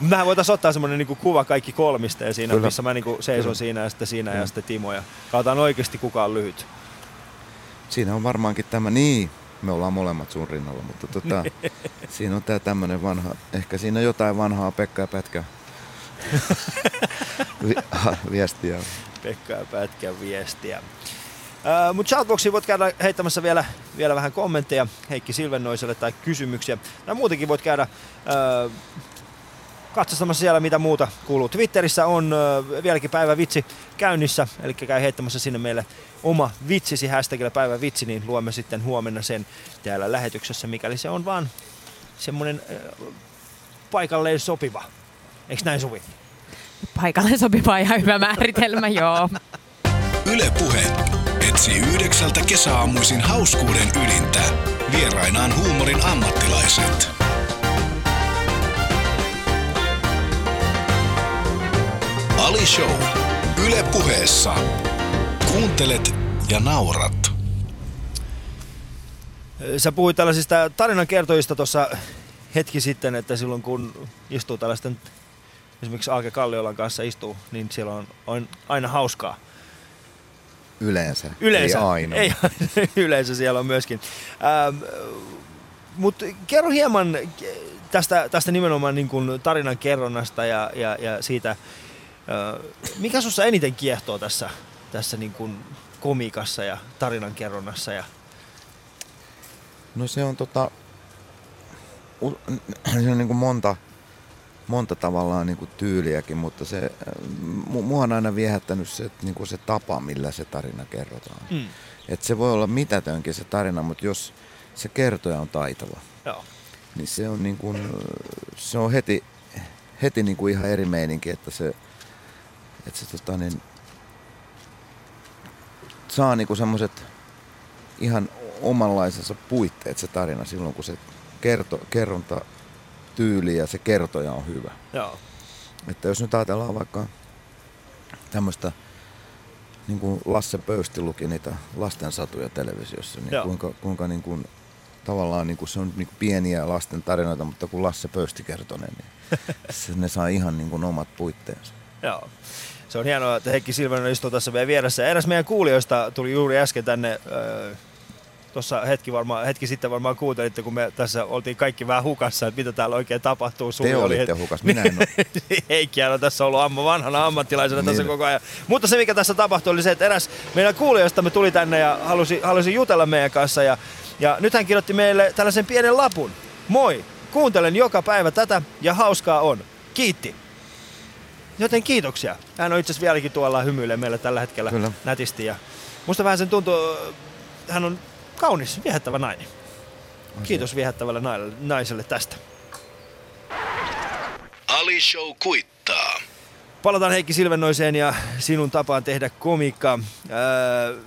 Mehän voitaisiin ottaa semmoinen niinku kuva kaikki kolmista ja siinä, Kyllä. missä mä niinku seison Kyllä. siinä ja sitten siinä ja Kyllä. sitten Timo. Ja katsotaan oikeasti kuka on lyhyt. Siinä on varmaankin tämä, niin, me ollaan molemmat sun rinnalla, mutta tota, siinä on tää tämmönen vanha, ehkä siinä jotain vanhaa Pekka ja Pätkä vi, ha, viestiä. Pekka ja Pätkän viestiä. Mutta Shoutboxiin voit käydä heittämässä vielä, vielä vähän kommentteja Heikki Silvennoiselle tai kysymyksiä. Tai muutenkin voit käydä uh, katsastamassa siellä mitä muuta kuuluu. Twitterissä on uh, vieläkin päivä vitsi käynnissä, eli käy heittämässä sinne meille oma vitsisi hashtagillä päivä vitsi, niin luomme sitten huomenna sen täällä lähetyksessä, mikäli se on vaan semmoinen uh, paikalleen sopiva. Eikö näin Suvi? Paikalle sopiva ihan hyvä määritelmä, joo. Yle Puhe etsii yhdeksältä kesäaamuisin hauskuuden ydintä. Vierainaan huumorin ammattilaiset. Ali Show. Yle Puheessa. Kuuntelet ja naurat. Sä puhuit tällaisista tarinankertojista tuossa hetki sitten, että silloin kun istuu tällaisten, esimerkiksi Aake Kalliolan kanssa istuu, niin siellä on, on aina hauskaa. Yleensä, Yleensä. ei aina. Ei, yleensä siellä on myöskin. Ähm, Mutta kerro hieman tästä, tästä nimenomaan niin kuin tarinan kerronnasta ja, ja, ja siitä, äh, mikä sussa eniten kiehtoo tässä, tässä niin kuin komikassa ja tarinan kerronnassa ja No se on tota, se on niin kuin monta, monta tavallaan niin kuin tyyliäkin, mutta se, mu- mua on aina viehättänyt se, niin kuin se tapa, millä se tarina kerrotaan. mm, Et se voi olla mitätönkin se tarina, mutta jos se kertoja on taitava, joo. niin se on, niin kuin, se on heti, heti niin kuin ihan eri meininki, että se, että se tota niin, saa niin kuin semmoiset ihan omanlaisensa puitteet se tarina silloin, kun se kerto, kerronta tyyli ja se kertoja on hyvä. joo. Että jos nyt ajatellaan vaikka tämmöistä, niin kuin Lasse Pöysti luki niitä lastensatuja televisiossa, niin Joo. kuinka, kuinka niin kuin, tavallaan niin kuin se on niin kuin pieniä lasten tarinoita, mutta kun Lasse Pöysti kertoo ne, niin se, ne saa ihan niin kuin omat puitteensa. Joo. Se on hienoa, että Heikki Silvenen istuu tässä meidän vieressä. Eräs meidän kuulijoista tuli juuri äsken tänne, öö, tuossa hetki, varmaan, hetki sitten varmaan kuuntelitte, kun me tässä oltiin kaikki vähän hukassa, että mitä täällä oikein tapahtuu. Te olitte hukas, minä en ole. Heikkihän on tässä ollut amma vanhana ammattilaisena tässä Niin. koko ajan. Mutta se, mikä tässä tapahtui, oli se, että eräs meidän kuulijoistamme tuli tänne ja halusi, halusi jutella meidän kanssa. Ja, ja nyt hän kirjoitti meille tällaisen pienen lapun. Moi, kuuntelen joka päivä tätä ja hauskaa on. Kiitti. Joten kiitoksia. Hän on itse asiassa vieläkin tuolla hymyilee meille tällä hetkellä Kyllä. nätisti. Ja musta vähän sen tuntuu, hän on kaunis, viehättävä nainen. Kiitos viehättävälle naiselle, tästä. Ali Show kuittaa. Palataan Heikki Silvennoiseen ja sinun tapaan tehdä komiikkaa. Öö,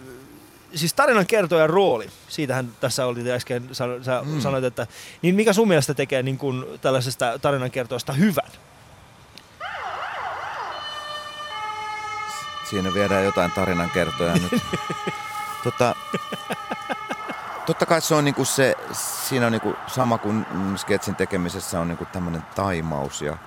siis tarinan kertojan rooli, siitähän tässä oli äsken, sä mm. sanoit, että niin mikä sun mielestä tekee niin kuin tällaisesta tarinan kertojasta hyvän? Siinä viedään jotain tarinan kertoja nyt. tota, totta kai se on niinku se, siinä on niinku sama kuin sketsin tekemisessä on niinku tämmöinen taimaus ja,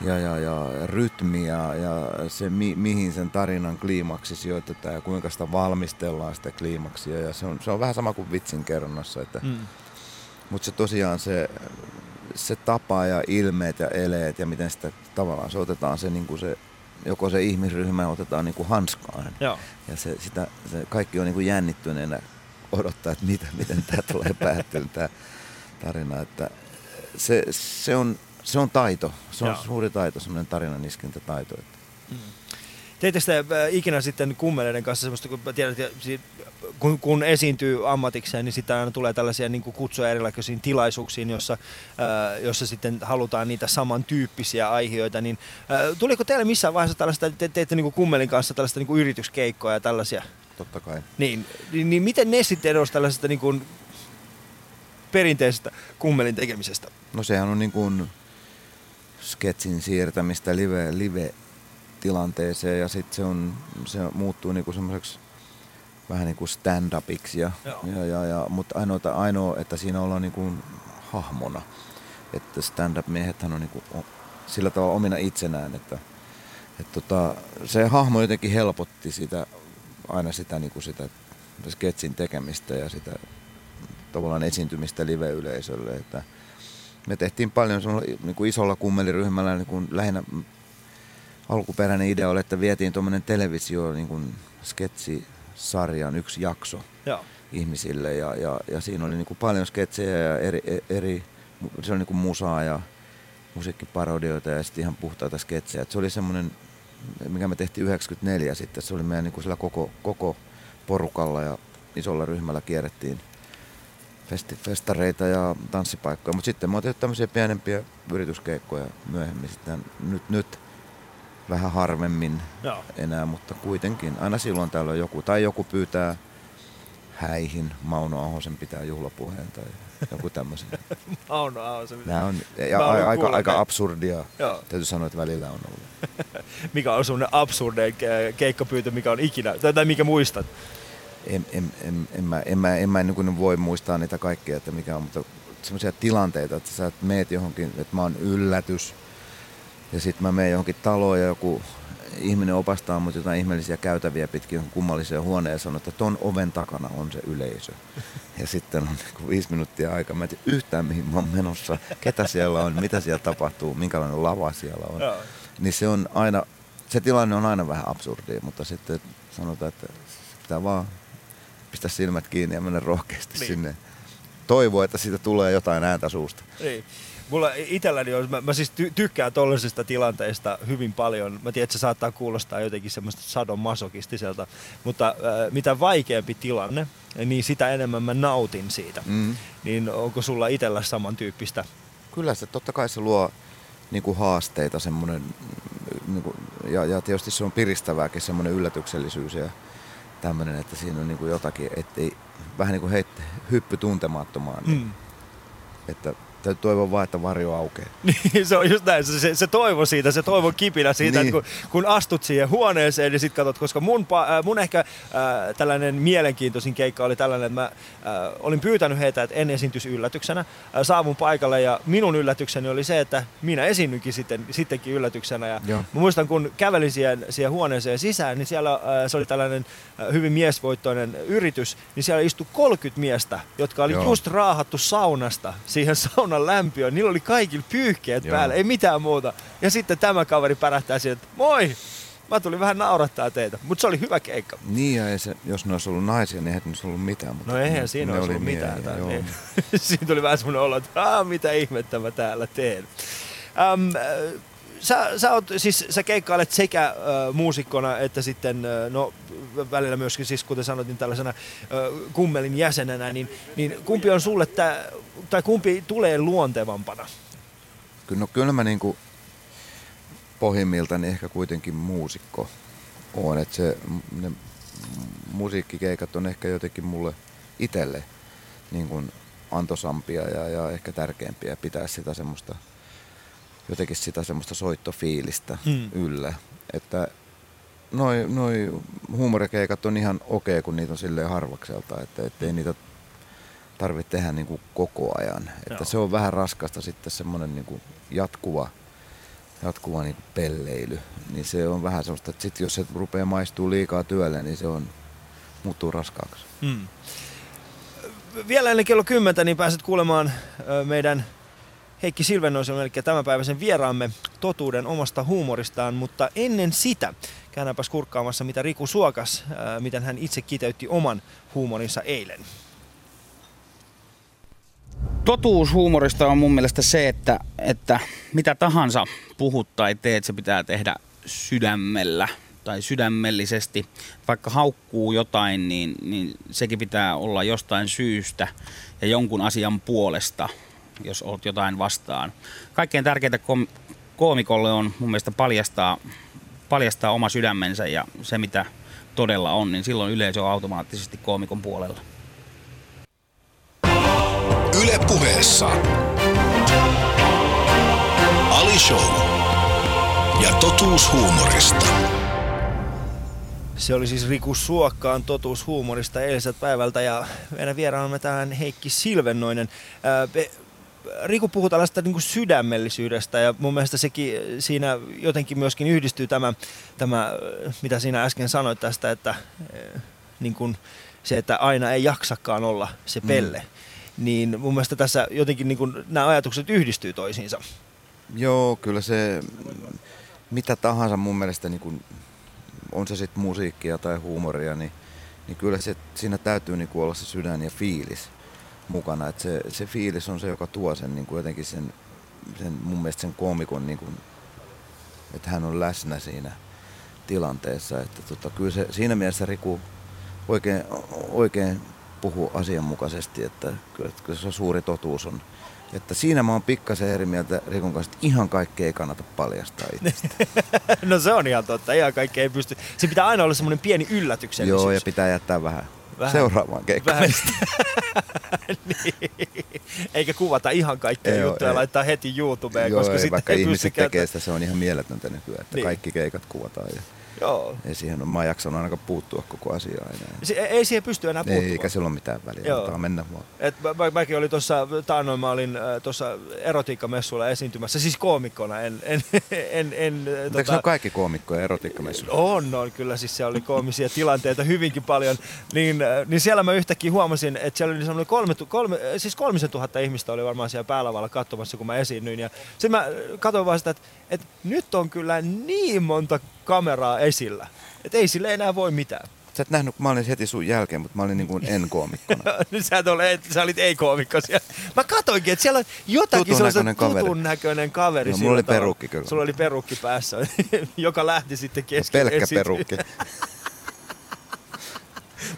ja, ja, ja rytmi ja, ja se mi, mihin sen tarinan kliimaksi sijoitetaan ja kuinka sitä valmistellaan sitä kliimaksia. Ja se on, se on vähän sama kuin vitsin kerronnassa, että Mm. Mutta se tosiaan se, se tapa ja ilmeet ja eleet ja miten sitä tavallaan se otetaan se, niin kuin se joko se ihmisryhmä otetaan niin kuin hanskaan. Joo. Ja se, sitä, se kaikki on niin kuin jännittyneenä odottaa, että mitä, miten tämä tulee päättyyn tämä tarina. Että se, se, on, se on taito, se on Joo. suuri taito, semmoinen tarinan iskintätaito. Että Teette sitä äh, ikinä sitten kummeleiden kanssa semmoista, kun si- kun, kun esiintyy ammatikseen, niin sitten aina tulee tällaisia niin kutsuja erilaisiin tilaisuuksiin, jossa, äh, jossa sitten halutaan niitä samantyyppisiä aiheita. Niin, äh, tuliko teille missään vaiheessa tällaista, te teette niin kummelin kanssa tällaista niin yrityskeikkoa ja tällaisia? totta kai. Niin, niin, niin miten ne sitten erosi tällaisesta niin kuin perinteisestä kummelin tekemisestä? No sehän on niin kuin sketsin siirtämistä live, live tilanteeseen ja sitten se, on, se muuttuu niin kuin semmoiseksi vähän niin kuin stand-upiksi. Ja, Joo. ja, ja, ja, mutta ainoa, ainoa, että siinä ollaan niin kuin hahmona. Että stand-up-miehethän on niin kuin o- sillä tavalla omina itsenään, että, että tota, se hahmo jotenkin helpotti sitä, aina sitä, niin kuin sitä sketsin tekemistä ja sitä tavallaan esiintymistä live-yleisölle. Että me tehtiin paljon niin kuin isolla kummeliryhmällä, niin kuin lähinnä alkuperäinen idea oli, että vietiin tuommoinen televisio niin kuin sketsisarjan yksi jakso Joo. ihmisille ja, ja, ja siinä oli niin kuin paljon sketsejä ja eri, eri se oli niin kuin musaa ja musiikkiparodioita ja sitten ihan puhtaita sketsejä. Et se oli semmoinen, mikä me tehtiin 94 sitten, se oli meidän niin kuin sillä koko, koko porukalla ja isolla ryhmällä kierrettiin festi, festareita ja tanssipaikkoja, mutta sitten me oon tehty tämmöisiä pienempiä yrityskeikkoja myöhemmin sitten nyt, nyt vähän harvemmin Joo. enää, mutta kuitenkin aina silloin tällöin joku, tai joku pyytää häihin, Mauno Ahosen pitää juhlapuheen tai joku tämmöisen. Mauno Ahosen. Nämä on ja a- aika, aika absurdia. Joo. Täytyy sanoa, että välillä on ollut. Mikä on semmoinen absurdein ke- keikkapyyntö, mikä on ikinä, tai, tai mikä muistat? En, en, en, en, mä, en, mä, en mä niin voi muistaa niitä kaikkia, että mikä on, mutta semmoisia tilanteita, että sä meet johonkin, että mä oon yllätys, ja sitten mä menen johonkin taloon ja joku ihminen opastaa mut jotain ihmeellisiä käytäviä pitkin kummalliseen huoneen ja sanoo, että ton oven takana on se yleisö. Ja sitten on niin viisi minuuttia aikaa. Mä en tiedä yhtään mihin mä oon menossa, ketä siellä on, mitä siellä tapahtuu, minkälainen lava siellä on. Joo. Niin se on aina, se tilanne on aina vähän absurdi, mutta sitten sanotaan, että pitää vaan pistää silmät kiinni ja mennä rohkeasti niin. sinne. Toivoa, että siitä tulee jotain ääntä suusta. Niin. Mulla itselläni on, mä, mä siis ty- tykkään tollisista tilanteista hyvin paljon. Mä tiedän, että se saattaa kuulostaa jotenkin semmoista sadomasokistiselta, mutta äh, mitä vaikeampi tilanne, niin sitä enemmän mä nautin siitä. Mm. Niin onko sulla itsellä samantyyppistä? Kyllä se totta kai se luo niin kuin haasteita semmoinen, niin kuin, ja, ja tietysti se on piristävääkin semmoinen yllätyksellisyys ja tämmöinen, että siinä on niin kuin jotakin, ettei vähän niin kuin heit, hyppy tuntemattomaan, niin, Mm. että täytyy toivoa vaan, että varjo aukeaa. Niin, se on just näin, se, se, se toivo siitä, se toivon kipinä siitä, Niin. että kun, kun astut siihen huoneeseen, niin sitten katsot, koska mun, äh, mun ehkä äh, tällainen mielenkiintoisin keikka oli tällainen, että mä äh, olin pyytänyt heitä, että en esiintyisi yllätyksenä. Äh, saavun paikalle ja minun yllätykseni oli se, että minä esiinnynkin sitten, sittenkin yllätyksenä. Ja Joo. mä muistan, kun kävelin siihen, siihen huoneeseen sisään, niin siellä äh, se oli tällainen äh, hyvin miesvoittoinen yritys, niin siellä istui 30 miestä, jotka oli Joo. just raahattu saunasta siihen saunan lämpiöön. Niillä oli kaikilla pyyhkeet Joo. päällä, ei mitään muuta. Ja sitten tämä kaveri pärähtää siihen, että moi, mä tulin vähän naurattaa teitä. Mutta se oli hyvä keikka. Niin ja ei se, jos ne olisi ollut naisia, niin eihän ollut mitään. Mutta No eihän siinä olisi oli ollut mitään. miehiä, Tai joo. niin. Siinä tuli vähän semmoinen olo, että mitä ihmettä mä täällä teen. Äh, sä, sä, oot, siis, sä keikkailet sekä äh, muusikkona että sitten, äh, no välillä myöskin siis kuten sanoit, niin tällaisena äh, kummelin jäsenenä, niin, niin kumpi on sulle tää, tai kumpi tulee luontevampana? Kyllä, no, kyllä mä niinku pohjimmiltani ehkä kuitenkin muusikko on. Että se, ne musiikkikeikat on ehkä jotenkin mulle itselle niin antosampia ja, ja ehkä tärkeämpiä pitää sitä semmoista, jotenkin sitä semmoista soittofiilistä Hmm. yllä. Että noi, noi huumorikeikat on ihan okei, kun niitä on silleen harvakselta, että ettei niitä tarvitse tehdä niin kuin koko ajan. Että Joo. se on vähän raskasta sitten semmoinen niin kuin jatkuva, jatkuva niin kuin pelleily. Niin se on vähän semmoista, että sit jos se rupeaa maistuu liikaa työlle, niin se on, muuttuu raskaaksi. Hmm. vielä ennen kello 10 niin pääset kuulemaan meidän Heikki Silvennoisen, eli tämänpäiväisen vieraamme totuuden omasta huumoristaan, mutta ennen sitä käydäänpäs kurkkaamassa, mitä Riku Suokas, ö, miten hän itse kiteytti oman huumorinsa eilen. Totuus huumorista on mun mielestä se, että, että mitä tahansa puhut tai teet, se pitää tehdä sydämellä tai sydämellisesti. Vaikka haukkuu jotain, niin, niin sekin pitää olla jostain syystä ja jonkun asian puolesta, jos olet jotain vastaan. Kaikkein tärkeintä kom- koomikolle on mun mielestä paljastaa, paljastaa oma sydämensä ja se mitä todella on, niin silloin yleisö on automaattisesti koomikon puolella. Yle puheessa. Ali Show. Ja totuus huumorista. Se oli siis Riku Suokkaan totuus huumorista eiliseltä päivältä ja meidän vieraamme tähän Heikki Silvennoinen. Ää, pe- Riku puhuu tällaista niin kuin sydämellisyydestä ja mun mielestä sekin siinä jotenkin myöskin yhdistyy tämä, tämä mitä siinä äsken sanoit tästä, että eh, niin kuin se, että aina ei jaksakaan olla se pelle. Mm. Niin mun mielestä tässä jotenkin niin kuin nämä ajatukset yhdistyy toisiinsa. Joo, kyllä se mitä tahansa mun mielestä, niin kun, on se sitten musiikkia tai huumoria, niin, niin kyllä se, siinä täytyy niin olla se sydän ja fiilis mukana. Et se, se fiilis on se, joka tuo sen niin kuin jotenkin sen, sen, mun mielestä sen koomikon, niin kuin, että hän on läsnä siinä tilanteessa. Että tota, kyllä se, siinä mielessä Riku oikein, oikein puhuu asianmukaisesti, että kyllä, kyllä se suuri totuus on, että siinä mä oon pikkasen eri mieltä Rikon kanssa, että ihan kaikkea ei kannata paljastaa itsestä. no se on ihan totta, ihan kaikki ei pysty. Se pitää aina olla semmoinen pieni yllätyksellisyys. Joo, ja pitää jättää vähän, Vähän. seuraavaan keikkaan. Vähän. niin. Eikä kuvata ihan kaikkia Joo, juttuja ja ei. laittaa heti YouTubeen, Joo, koska ei, sitten vaikka ei ihmiset tekee sitä, se on ihan mieletöntä nykyään, että Niin. kaikki keikat kuvataan. Ja Joo. ei siihen ole, mä oon jaksanut ainakaan puuttua koko asiaan enää. Se, ei siihen pysty enää Ei, puuttumaan. eikä sillä ole mitään väliä, Joo. antaa mennä vaan. Et mä, mä, mäkin olin tuossa, taannoin mä olin äh, tuossa erotiikkamessuilla esiintymässä, siis koomikkona, en, en, en, en äh, Mutta eikö ne ole kaikki koomikkoja erotiikkamessuilla? On, on, kyllä siis siellä oli koomisia tilanteita hyvinkin paljon. Niin, äh, niin siellä mä yhtäkkiä huomasin, että siellä oli semmoinen kolme, kolme, siis kolmisen tuhatta ihmistä oli varmaan siellä päälavalla katsomassa, kun mä esiinnyin. Ja sitten mä katsoin vaan sitä, että, että nyt on kyllä niin monta kameraa esillä, että ei sille enää voi mitään. Sä et nähnyt, mä olin heti sun jälkeen, mutta mä olin niin kuin en-koomikkona. sä, et ole, sä olit ei-koomikko siellä. Mä katoinkin, että siellä on jotakin Tutun näköinen kaveri. tutun näköinen kaveri. Joo, sillä mulla oli perukki kyllä. Sulla oli perukki päässä, joka lähti sitten kesken. Pelkkä perukki.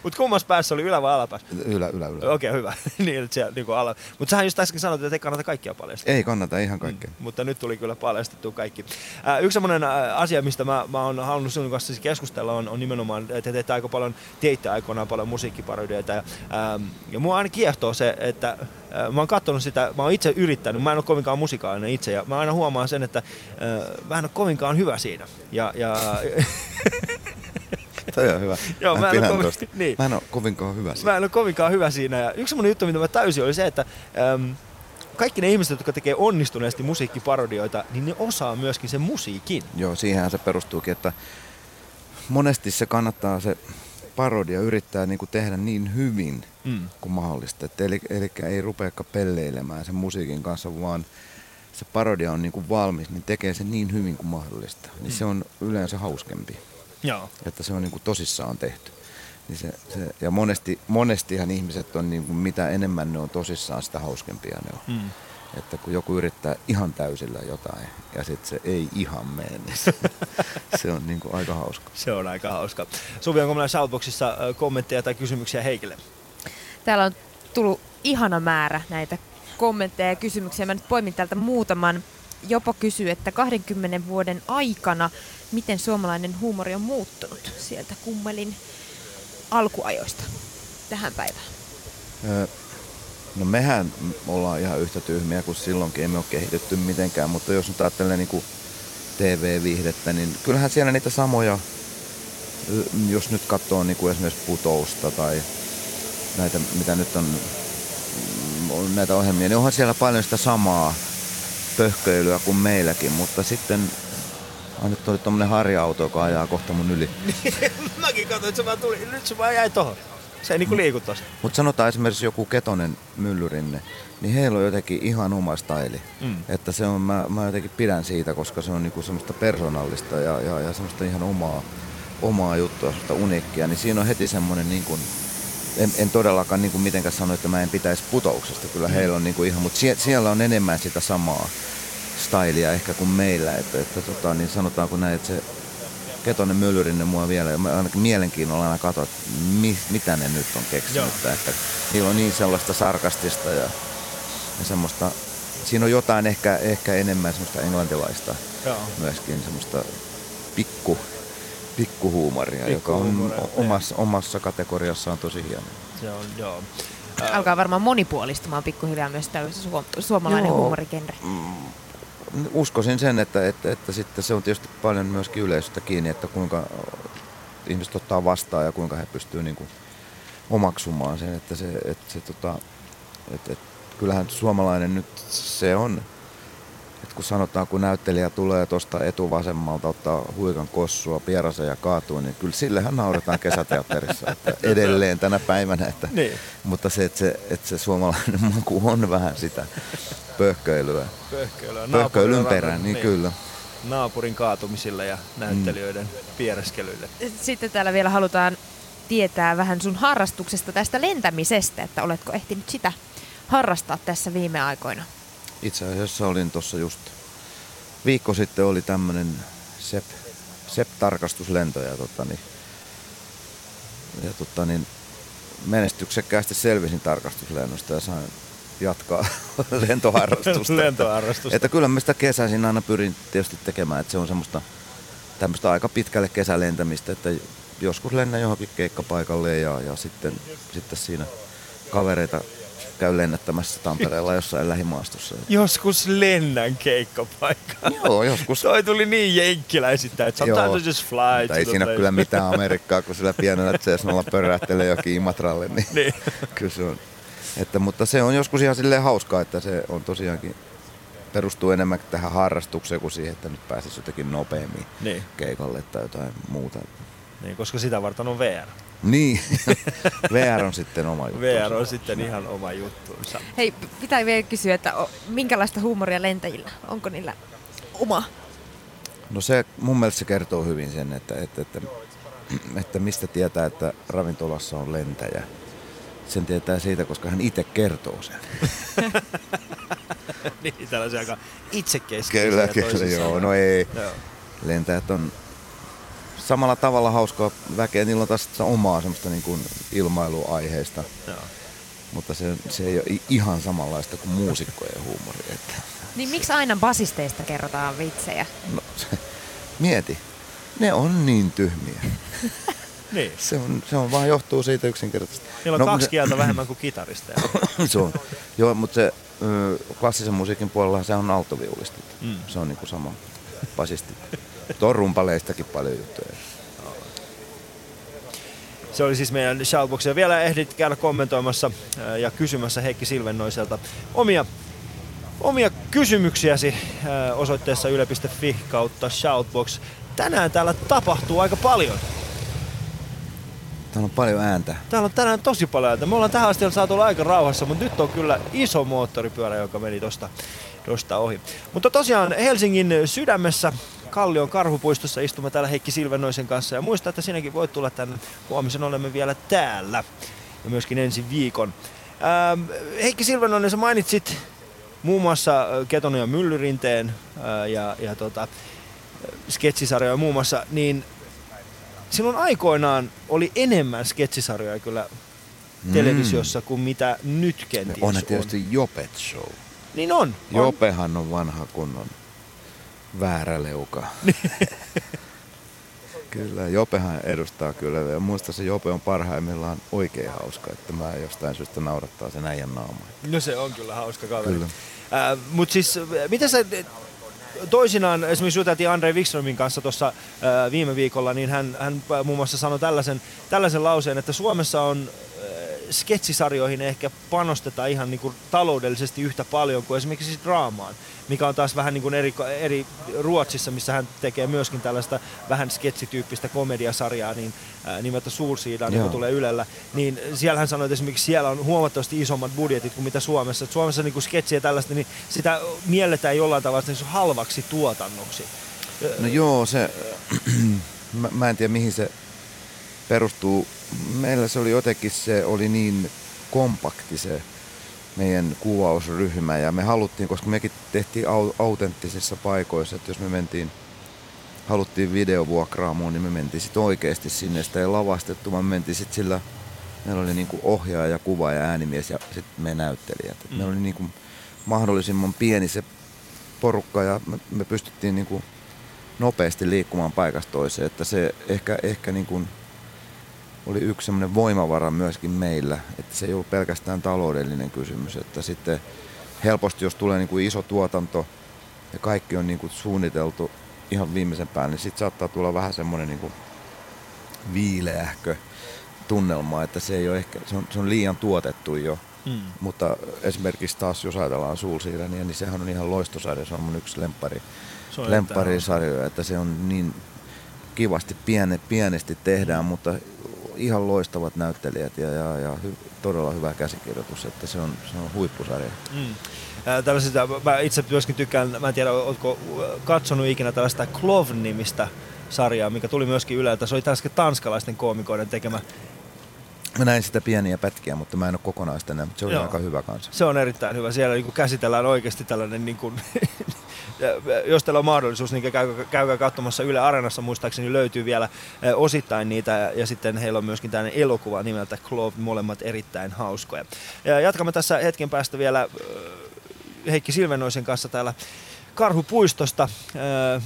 Mutta kummassa päässä oli ylä vai alapäässä? Ylä, ylä, ylä. Okei, okay, hyvä. niin, että siellä niinku ala. Mutta sähän just äsken sanoit, että ei kannata kaikkia paljastaa. Ei kannata ihan kaikkea. Mutta nyt tuli kyllä paljastettu kaikki. Ää, yksi semmoinen asia, mistä mä, mä oon halunnut sinun kanssa siis keskustella, on, on nimenomaan, että te teette aika paljon, teitte aikoinaan paljon musiikkiparodioita. Ja, ää, ja mua aina kiehtoo se, että ää, mä oon katsonut sitä, mä oon itse yrittänyt, mä en ole kovinkaan musikaalinen itse, ja mä aina huomaan sen, että ää, mä en ole kovinkaan hyvä siinä. Ja, ja Toi on hyvä. Joo, mä, en kovin- niin. Mä en ole kovinkaan hyvä siinä. Mä en ole kovinkaan hyvä siinä. Ja yksi semmoinen juttu, mitä mä täysin oli se, että äm, kaikki ne ihmiset, jotka tekee onnistuneesti musiikkiparodioita, niin ne osaa myöskin sen musiikin. Joo, siihenhän se perustuukin, että monesti se kannattaa se parodia yrittää niin kuin tehdä niin hyvin Mm. kuin mahdollista. Että eli, eli ei rupeakaan pelleilemään sen musiikin kanssa, vaan se parodia on niin kuin valmis, niin tekee sen niin hyvin kuin mahdollista. Niin se on yleensä hauskempi, Joo. että se on niin kuin tosissaan tehty. Niin se, se, ja monesti, monestihan ihmiset on, niin kuin, mitä enemmän ne on tosissaan, sitä hauskempia ne on. Mm. Että kun joku yrittää ihan täysillä jotain ja sitten se ei ihan mene, niin se, se on niin kuin aika hauska. Se on aika hauska. Suvi, onko meillä Shoutboxissa kommentteja tai kysymyksiä Heikille? Täällä on tullut ihana määrä näitä kommentteja ja kysymyksiä. Mä nyt poimin täältä muutaman. Jopo kysyy, että 20 vuoden aikana, miten suomalainen huumori on muuttunut sieltä kummelin alkuajoista tähän päivään. No mehän ollaan ihan yhtä tyhmiä kuin silloinkin, emme ole kehitetty mitenkään, mutta jos nyt ajattelee niin kuin TV-viihdettä, niin kyllähän siellä niitä samoja, jos nyt katsoo niin kuin esimerkiksi Putousta tai näitä, mitä nyt on näitä ohjelmia, niin onhan siellä paljon sitä samaa pöhköilyä kuin meilläkin, mutta sitten on nyt oli tommonen harja-auto, joka ajaa kohta mun yli. Mäkin katsoin, että se vaan tuli. Nyt se vaan jäi tohon. Se ei niinku liiku tosta. Mutta sanotaan esimerkiksi joku Ketonen myllyrinne, niin heillä on jotenkin ihan oma staili. Mm. Että se on, mä, mä jotenkin pidän siitä, koska se on niinku semmoista persoonallista ja, ja, ja semmoista ihan omaa, omaa juttua, semmoista uniikkia. Niin siinä on heti semmoinen niin kuin, en, en todellakaan niin kuin mitenkään sano, että mä en pitäisi putouksesta. Kyllä heillä on niin kuin ihan, mutta sie, siellä on enemmän sitä samaa stylia ehkä kuin meillä. Että, että tota, niin sanotaanko näin, että se Ketonen Myllyrinne mua vielä, mä ainakin mielenkiinnolla aina katson, että mi, mitä ne nyt on keksinyt. Että niillä on niin sellaista sarkastista ja, ja semmoista, siinä on jotain ehkä, ehkä enemmän semmoista englantilaista Joo. myöskin semmoista pikku, pikkuhuumoria, joka on omassa, omassa kategoriassaan tosi hieno. Se on, joo. Alkaa varmaan monipuolistumaan pikkuhiljaa myös tämmöisen suom- suomalainen Joo. huumorigenre. Uskoisin sen, että, että, että sitten se on tietysti paljon myöskin yleisöstä kiinni, että kuinka ihmiset ottaa vastaan ja kuinka he pystyvät niin kuin omaksumaan sen, että se, että se tota, että, että kyllähän suomalainen nyt se on, että kun sanotaan, kun näyttelijä tulee tuosta etuvasemmalta, ottaa huikan kossua, pierasen ja kaatuu, niin kyllä sillehän nauretaan kesäteatterissa että edelleen tänä päivänä. Että, Niin. Mutta se että, se, että se suomalainen maku on vähän sitä pöhköilyä. Pöhköilyä. Pöhköilyn Naapurin perään, rata- niin, kyllä. Naapurin kaatumisille ja näyttelijöiden mm. piereskelyille. Sitten täällä vielä halutaan tietää vähän sun harrastuksesta tästä lentämisestä, että oletko ehtinyt sitä harrastaa tässä viime aikoina? Itse asiassa olin tuossa just viikko sitten oli tämmönen SEP, SEP-tarkastuslento ja, tota, niin, ja tota, niin, menestyksekkäästi selvisin tarkastuslennosta ja sain jatkaa lentoharrastusta. Lentoharrastusta. Että kyllä mä sitä kesäisin aina pyrin tietysti tekemään, että se on semmoista tämmöistä aika pitkälle kesälentämistä, että joskus lennän johonkin keikkapaikalle ja, ja sitten, sitten siinä kavereita käy lennättämässä Tampereella jossain lähimaastossa. Joskus lennän keikkapaikkaan. Joo, joskus. Toi tuli niin jenkkiläisittä, että sometimes just fly Mutta to ei siinä ole kyllä mitään Amerikkaa, kun sillä pienellä Cessnalla pörähtelee jokin Imatralle. Niin, Niin. kyllä se on. Että, mutta se on joskus ihan silleen hauskaa, että se on tosiaankin perustuu enemmän tähän harrastukseen kuin siihen, että nyt pääsisi jotenkin nopeammin Niin. keikalle tai jotain muuta. niin, koska sitä varten on VR. Niin, VR on sitten oma juttu. VR on sitten ihan oma juttuunsa. Hei, pitää vielä kysyä, että minkälaista huumoria lentäjillä? Onko niillä oma? No se mun mielestä se kertoo hyvin sen, että, että, että, että mistä tietää, että ravintolassa on lentäjä. Sen tietää siitä, koska hän itse kertoo sen. niin, tällaisia aika itsekeskeisiä Kyllä, kyllä, joo. No ei. Joo. Lentäjät on samalla tavalla hauskaa väkeä. Niillä on taas omaa semmoista niin kuin ilmailuaiheista. Joo. Mutta se, se ei ole ihan samanlaista kuin muusikkojen huumori. Että, Niin miksi aina basisteista kerrotaan vitsejä? no, se, mieti, ne on niin tyhmiä. Niin. Se, on, se on vaan johtuu siitä yksinkertaisesti. Niillä on No, kaksi se- kieltä vähemmän kuin kitaristeja. se on. Joo, mutta se klassisen musiikin puolella se on altoviulisti. Mm. Se on niinku sama basisti. Tuo rumpaleistakin paljon juttuja. Se oli siis meidän shoutbox. Ja vielä ehdit käydä kommentoimassa ää, ja kysymässä Heikki Silvennoiselta omia, omia kysymyksiäsi ää, osoitteessa yle.fi kautta shoutbox. Tänään täällä tapahtuu aika paljon. Täällä on paljon ääntä. Täällä on tänään tosi paljon ääntä. Me ollaan tähän asti saatu olla aika rauhassa, mutta nyt on kyllä iso moottoripyörä, joka meni tosta, tosta ohi. Mutta tosiaan Helsingin sydämessä Kallion karhupuistossa istumme täällä Heikki Silvennoisen kanssa. Ja muista, että sinäkin voit tulla tänne. Huomisen olemme vielä täällä. Ja myöskin ensi viikon. Ähm, Heikki Silvennoinen, sä mainitsit muun muassa äh, Ketonen ja Myllyrinteen äh, ja, ja tota, äh, sketsisarjoja muun muassa, niin silloin aikoinaan oli enemmän sketsisarjoja kyllä televisiossa kuin mitä nyt kenties On ne on. tietysti Jopet Show. Niin on. on. Jopehan on vanha kunnon vääräleuka. kyllä, Jopehan edustaa kyllä. Ja muista se Jope on parhaimmillaan oikein hauska, että mä jostain syystä naurattaa sen äijän naama. No se on kyllä hauska kaveri. Kyllä. Äh, Mutta siis, mitä sä toisinaan, esimerkiksi juteltiin Andrei Wikströmin kanssa tuossa äh, viime viikolla, niin hän, hän muun muassa sanoi tällaisen, tällaisen lauseen, että Suomessa on äh, sketsisarjoihin ehkä panostetaan ihan niin kuin taloudellisesti yhtä paljon kuin esimerkiksi draamaan, mikä on taas vähän niin kuin eri, eri Ruotsissa, missä hän tekee myöskin tällaista vähän sketsityyppistä komediasarjaa niin, ää, nimeltä Suursiidaan, niin Joo. tulee Ylellä, niin siellä hän sanoi, että esimerkiksi siellä on huomattavasti isommat budjetit kuin mitä Suomessa. Et Suomessa niin kuin sketsiä tällaista, niin sitä mielletään jollain tavalla niin halvaksi tuotannoksi. No joo, se, mä, mä en tiedä mihin se perustuu. Meillä se oli jotenkin, se oli niin kompakti se meidän kuvausryhmä ja me haluttiin, koska mekin tehtiin au, autenttisissa paikoissa, että jos me mentiin, haluttiin videovuokraamoon, niin me mentiin sitten oikeasti sinne, sitä ei lavastettu, vaan me mentiin sitten sillä, meillä oli niinku ohjaaja, kuva ja äänimies ja sitten me näyttelijät. Mm. Meillä oli niinku mahdollisimman pieni se porukka ja me, me pystyttiin niinku nopeasti liikkumaan paikasta toiseen, että se ehkä, ehkä niin kuin oli yksi semmoinen voimavara myöskin meillä, että se ei ollut pelkästään taloudellinen kysymys, että sitten helposti jos tulee niin kuin iso tuotanto ja kaikki on niin kuin suunniteltu ihan viimeisen päälle, niin sitten saattaa tulla vähän semmoinen niin kuin viileähkö tunnelma, että se ei ole ehkä, se on, se on liian tuotettu jo. Mm. Mutta esimerkiksi taas jos ajatellaan Suulsiiraniä, niin sehän on ihan loistosarja, se on mun yksi lemppari, Se on lempparisarjoja, että se on niin kivasti piene, pienesti tehdään, mutta ihan loistavat näyttelijät ja, ja, ja hy, todella hyvä käsikirjoitus, että se on, se on huippusarja. Mm. Tällaisista, mä itse myöskin tykkään, mä en tiedä, oletko katsonut ikinä tällaista Clove-nimistä sarjaa, mikä tuli myöskin Yleltä. Se oli tällaisten tanskalaisten koomikoiden tekemä. Mä näin sitä pieniä pätkiä, mutta mä en ole kokonaista näin, mutta se Joo. aika hyvä kanssa. Se on erittäin hyvä. Siellä niin käsitellään oikeasti tällainen, niin kuin, jos teillä on mahdollisuus, niin käykää, katsomassa Yle Areenassa, muistaakseni löytyy vielä osittain niitä. Ja, sitten heillä on myöskin tällainen elokuva nimeltä Clove, molemmat erittäin hauskoja. Ja jatkamme tässä hetken päästä vielä Heikki Silvenoisen kanssa täällä Karhupuistosta.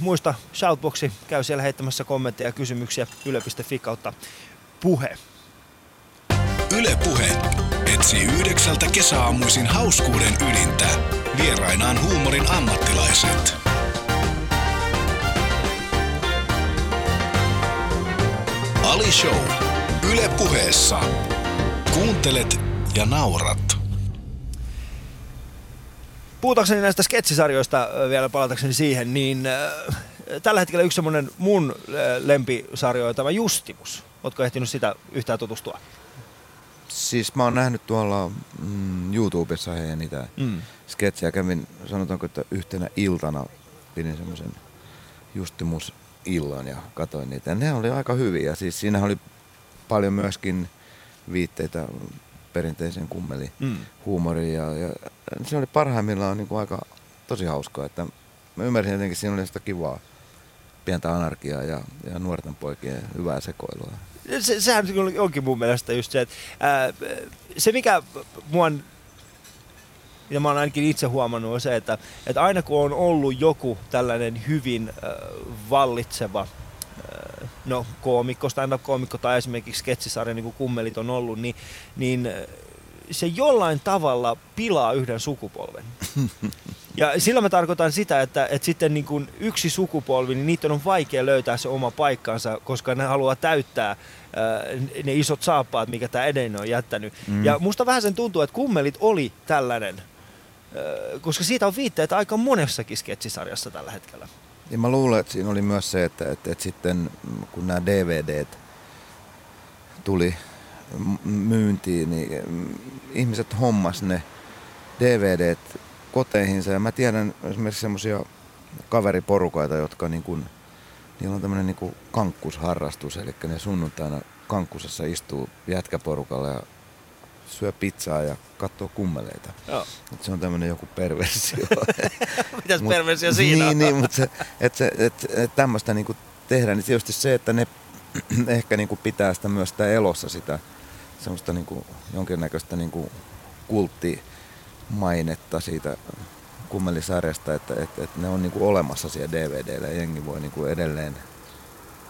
Muista Shoutboxi, käy siellä heittämässä kommentteja ja kysymyksiä yle.fi kautta puhe. Yle Puhe etsii yhdeksältä kesäaamuisin hauskuuden ydintä. Vierainaan huumorin ammattilaiset. Ali Show. Yle Puheessa. Kuuntelet ja naurat. Puhutakseni näistä sketsisarjoista vielä palatakseni siihen, niin äh, tällä hetkellä yksi semmoinen mun lempisarjo on tämä Justimus. Ootko ehtinyt sitä yhtään tutustua? Siis mä oon nähnyt tuolla mm, YouTubessa heidän niitä Mm. sketsejä. Kävin, sanotaanko, että yhtenä iltana pidin semmoisen Justimus illan ja katsoin niitä. Ja ne oli aika hyviä. Siis siinä oli paljon myöskin viitteitä perinteiseen kummeli Mm. huumoriin ja, ja se oli parhaimmillaan niin kuin aika tosi hauskaa, että mä ymmärsin jotenkin, että siinä oli sitä kivaa pientä anarkiaa ja, ja nuorten poikien hyvää sekoilua. Se, sehän onkin mun mielestä just se, että ää, se mikä mua on- ja mä oon ainakin itse huomannut on se, että, että aina kun on ollut joku tällainen hyvin äh, vallitseva no koomikko, stand-up-koomikko tai esimerkiksi sketsisarja, niin kuin kummelit on ollut, niin, niin se jollain tavalla pilaa yhden sukupolven. Ja sillä mä tarkoitan sitä, että, että sitten niin kuin yksi sukupolvi, niin niiden on vaikea löytää se oma paikkansa, koska ne haluaa täyttää ää, ne isot saappaat, mikä tämä edellinen on jättänyt. Mm. Ja musta vähän sen tuntuu, että kummelit oli tällainen, ää, koska siitä on viitteitä aika monessakin sketsisarjassa tällä hetkellä. Ja mä luulen, että siinä oli myös se, että, että, että sitten kun nämä DVDt tuli myyntiin, niin mm, ihmiset hommas ne DVDt koteihinsa. Ja mä tiedän esimerkiksi semmoisia kaveriporukoita, jotka niin kuin, niillä on tämmöinen niin kankkusharrastus, eli ne sunnuntaina kankkusessa istuu jätkäporukalla ja syö pizzaa ja katsoo kummeleita. Joo. Et se on tämmöinen joku perversio. Mitäs Mut- perversio siinä on? Niin, niin mutta se, että se, et, et tämmöistä niinku tehdään, niin tietysti se, että ne ehkä niinku pitää sitä myös sitä elossa sitä semmoista niinku jonkinnäköistä niinku kulttimainetta siitä kummelisarjasta, että et, et ne on niinku olemassa siellä DVDllä ja jengi voi niinku edelleen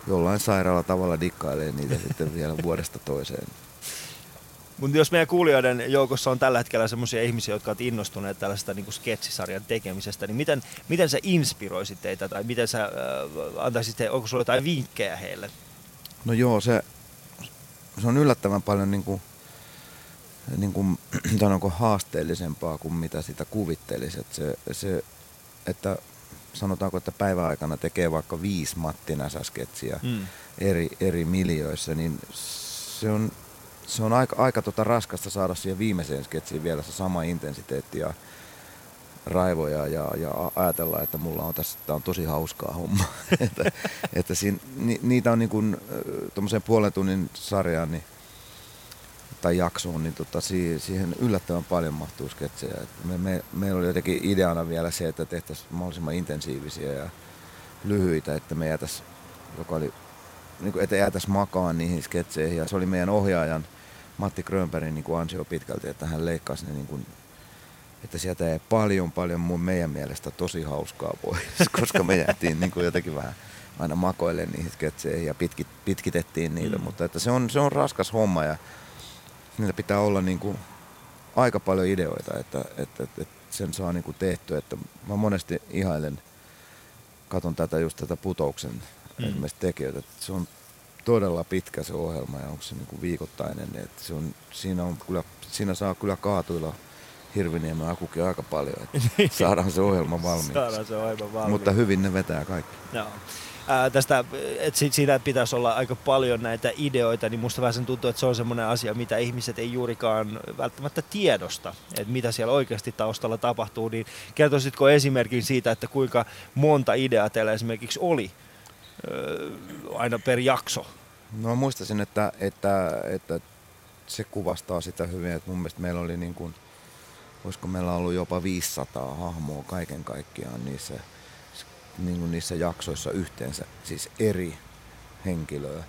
jollain sairaalla tavalla dikkailee niitä sitten vielä vuodesta toiseen. Mutta jos meidän kuulijoiden joukossa on tällä hetkellä sellaisia ihmisiä, jotka ovat innostuneet tällaista niin kuin sketsisarjan tekemisestä, niin miten, miten sä inspiroisit teitä tai miten sä äh, antaisit, he- onko sulla jotain vinkkejä heille? No joo, se, se on yllättävän paljon niin kuin niin kuin, sanonko, haasteellisempaa kuin mitä sitä kuvittelisi. Että, se, se, että sanotaanko, että päiväaikana tekee vaikka viisi Matti Näsä-sketsiä mm. eri, eri miljöissä, niin se on, se on aika, aika tota raskasta saada siihen viimeiseen sketsiin vielä se sama intensiteetti ja raivoja ja, ja ajatella, että mulla on tässä tää on tosi hauskaa homma. että, että siinä, ni, niitä on niin kuin tuommoiseen puolen tunnin sarjaan niin, tai jaksoon, niin tota, siihen yllättävän paljon mahtuu sketsejä. me, me, meillä oli jotenkin ideana vielä se, että tehtäisiin mahdollisimman intensiivisiä ja lyhyitä, että me jäätäisiin, joka oli, niin kuin, että jäätäisiin makaan niihin sketseihin. Ja se oli meidän ohjaajan Matti Grönbergin niin kuin ansio pitkälti, että hän leikkasi ne niin kuin että sieltä ei paljon paljon mun meidän mielestä tosi hauskaa pois, koska me jäätiin niin kuin jotenkin vähän aina makoille niihin sketseihin ja pitkit, pitkitettiin niitä, mm. mutta että se, on, se on raskas homma ja niillä pitää olla niin kuin aika paljon ideoita, että, että, että, että sen saa niin kuin tehtyä, että mä monesti ihailen, katon tätä just tätä putouksen mm. esimerkiksi tekijöitä, että se on todella pitkä se ohjelma ja onko se niin kuin viikoittainen, että se on, siinä, on kyllä, siinä saa kyllä kaatuilla Hirviniemen akukin aika paljon, että niin. saadaan se ohjelma valmiiksi. Saadaan se ohjelma valmiiksi. Mutta hyvin ne vetää kaikki. Joo. Ää, tästä, että siinä pitäisi olla aika paljon näitä ideoita, niin musta vähän sen tuntuu, että se on semmoinen asia, mitä ihmiset ei juurikaan välttämättä tiedosta, että mitä siellä oikeasti taustalla tapahtuu, niin kertoisitko esimerkin siitä, että kuinka monta ideaa teillä esimerkiksi oli öö, aina per jakso? No muistaisin, että, että, että se kuvastaa sitä hyvin, että mun mielestä meillä oli niin kuin olisiko meillä ollut jopa 500 hahmoa kaiken kaikkiaan niissä, niin kuin niissä jaksoissa yhteensä, siis eri henkilöä.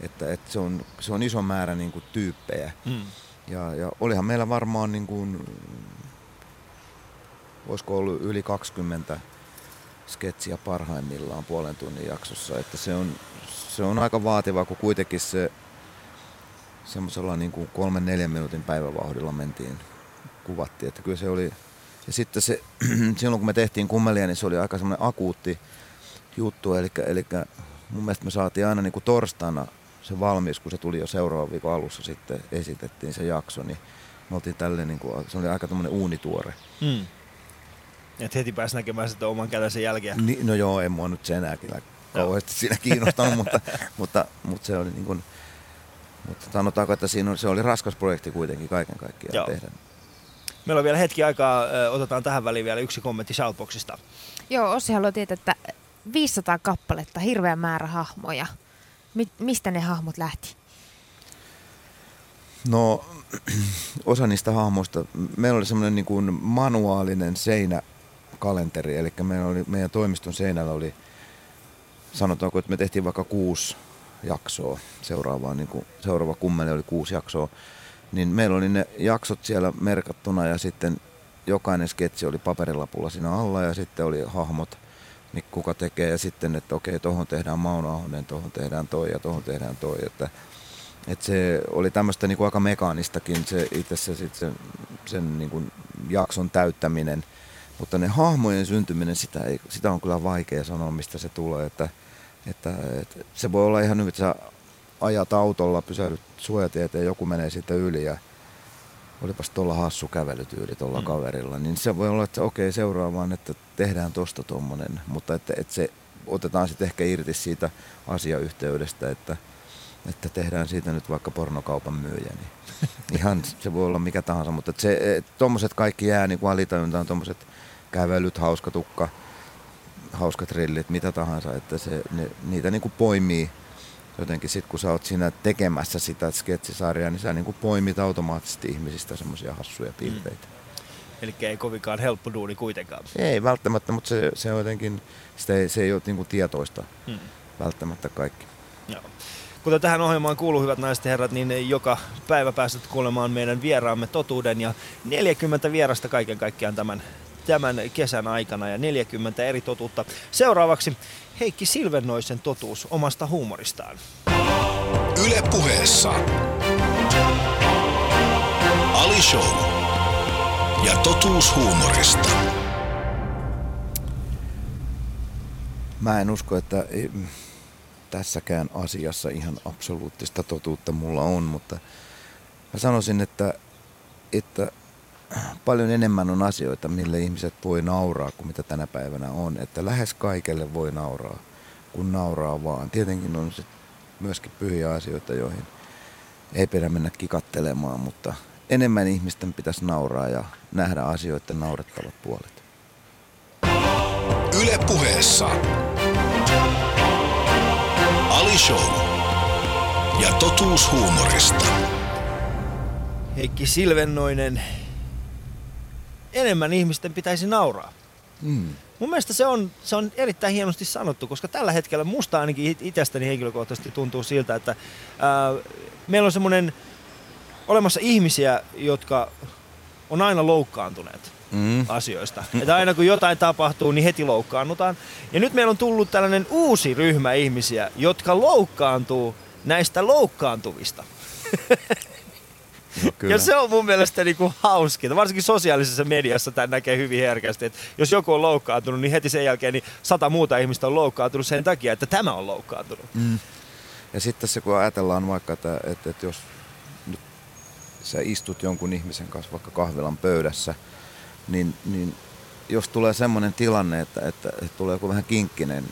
Että, että se, on, se on iso määrä niin kuin tyyppejä. Mm. Ja, ja olihan meillä varmaan, niin kuin, olisiko ollut yli 20 sketsiä parhaimmillaan puolen tunnin jaksossa. Että se on, se on aika vaativa, kun kuitenkin se semmoisella niin kuin kolmen neljän minuutin päivävauhdilla mentiin kuvattiin. Että kyllä se oli, ja sitten se, silloin kun me tehtiin kummelia, niin se oli aika semmoinen akuutti juttu. Eli, eli mun mielestä me saatiin aina niin kuin torstaina se valmis, kun se tuli jo seuraavan viikon alussa sitten esitettiin se jakso, niin me oltiin tälleen, niin kuin, se oli aika tämmöinen uunituore. Mm. Et heti pääsi näkemään sitä oman käden jälkeä. Ni, no joo, ei mua nyt se enää kyllä kauheasti siinä kiinnostanut, mutta, mutta, mutta, se oli niin kuin, mutta sanotaanko, että siinä oli, se oli raskas projekti kuitenkin kaiken kaikkiaan tehdä. Meillä on vielä hetki aikaa, otetaan tähän väliin vielä yksi kommentti Shoutboxista. Joo, Ossi haluaa tietää, että 500 kappaletta, hirveä määrä hahmoja. Mi- mistä ne hahmot lähti? No, osa niistä hahmoista, meillä oli semmoinen niin kuin manuaalinen seinäkalenteri, eli meillä oli, meidän toimiston seinällä oli, sanotaanko, että me tehtiin vaikka kuusi jaksoa, seuraavaa, niin kuin, seuraava kummeli oli kuusi jaksoa, niin meillä oli ne jaksot siellä merkattuna ja sitten jokainen sketsi oli paperilapulla siinä alla ja sitten oli hahmot, niin kuka tekee ja sitten, että okei, tuohon tehdään Mauno Ahonen, tuohon tehdään toi ja tuohon tehdään toi. Että, että se oli tämmöistä niin kuin aika mekaanistakin se itse se, sit sen, sen niin kuin jakson täyttäminen. Mutta ne hahmojen syntyminen, sitä, ei, sitä on kyllä vaikea sanoa, mistä se tulee. Että, että, että se voi olla ihan nyt, että sä ajat autolla, pysähdyt suojatiet ja joku menee siitä yli ja olipas tuolla hassu kävelytyyli tuolla mm. kaverilla, niin se voi olla, että okei seuraavaan, että tehdään tosta tuommoinen, mutta että, että se otetaan sitten ehkä irti siitä asiayhteydestä, että, että tehdään siitä nyt vaikka pornokaupan myyjä, niin ihan se voi olla mikä tahansa, mutta että se, tuommoiset kaikki jää niin kuin alitajuntaan, tuommoiset kävelyt, hauska tukka, hauskat rillit, mitä tahansa, että se, ne, niitä niin kuin poimii jotenkin sit kun sä oot siinä tekemässä sitä sketsisarjaa, niin sä niin kuin poimit automaattisesti ihmisistä semmoisia hassuja piirteitä. Mm. Eli ei kovinkaan helppo duuni kuitenkaan. Ei välttämättä, mutta se, se on jotenkin, sitä ei, se ei ole niin kuin tietoista mm. välttämättä kaikki. Joo. Kuten tähän ohjelmaan kuuluu, hyvät naiset ja herrat, niin joka päivä pääset kuulemaan meidän vieraamme totuuden ja 40 vierasta kaiken kaikkiaan tämän, tämän kesän aikana ja 40 eri totuutta. Seuraavaksi Heikki Silvennoisen totuus omasta huumoristaan. Yle puheessa. Ali Show. Ja totuus huumorista. Mä en usko, että tässäkään asiassa ihan absoluuttista totuutta mulla on, mutta mä sanoisin, että että paljon enemmän on asioita, mille ihmiset voi nauraa kuin mitä tänä päivänä on. Että lähes kaikelle voi nauraa, kun nauraa vaan. Tietenkin on se myöskin pyhiä asioita, joihin ei pidä mennä kikattelemaan, mutta enemmän ihmisten pitäisi nauraa ja nähdä asioiden naurettavat puolet. Yle puheessa. Ali Show. Ja totuus huumorista. Heikki Silvennoinen, enemmän ihmisten pitäisi nauraa. Mm. Mun mielestä se on, se on erittäin hienosti sanottu, koska tällä hetkellä musta ainakin it- itsestäni henkilökohtaisesti tuntuu siltä, että ää, meillä on semmoinen olemassa ihmisiä, jotka on aina loukkaantuneet Mm. asioista. Että aina kun jotain tapahtuu, niin heti loukkaannutaan. Ja nyt meillä on tullut tällainen uusi ryhmä ihmisiä, jotka loukkaantuu näistä loukkaantuvista. Kyllä. Ja se on mun mielestä niinku hauskinta. Varsinkin sosiaalisessa mediassa tämä näkee hyvin herkästi. Että jos joku on loukkaantunut, niin heti sen jälkeen niin sata muuta ihmistä on loukkaantunut sen takia, että tämä on loukkaantunut. Mm. Ja sitten se, kun ajatellaan vaikka, että, että, että jos nyt sä istut jonkun ihmisen kanssa vaikka kahvilan pöydässä, niin, niin jos tulee semmoinen tilanne, että, että, että tulee joku vähän kinkkinen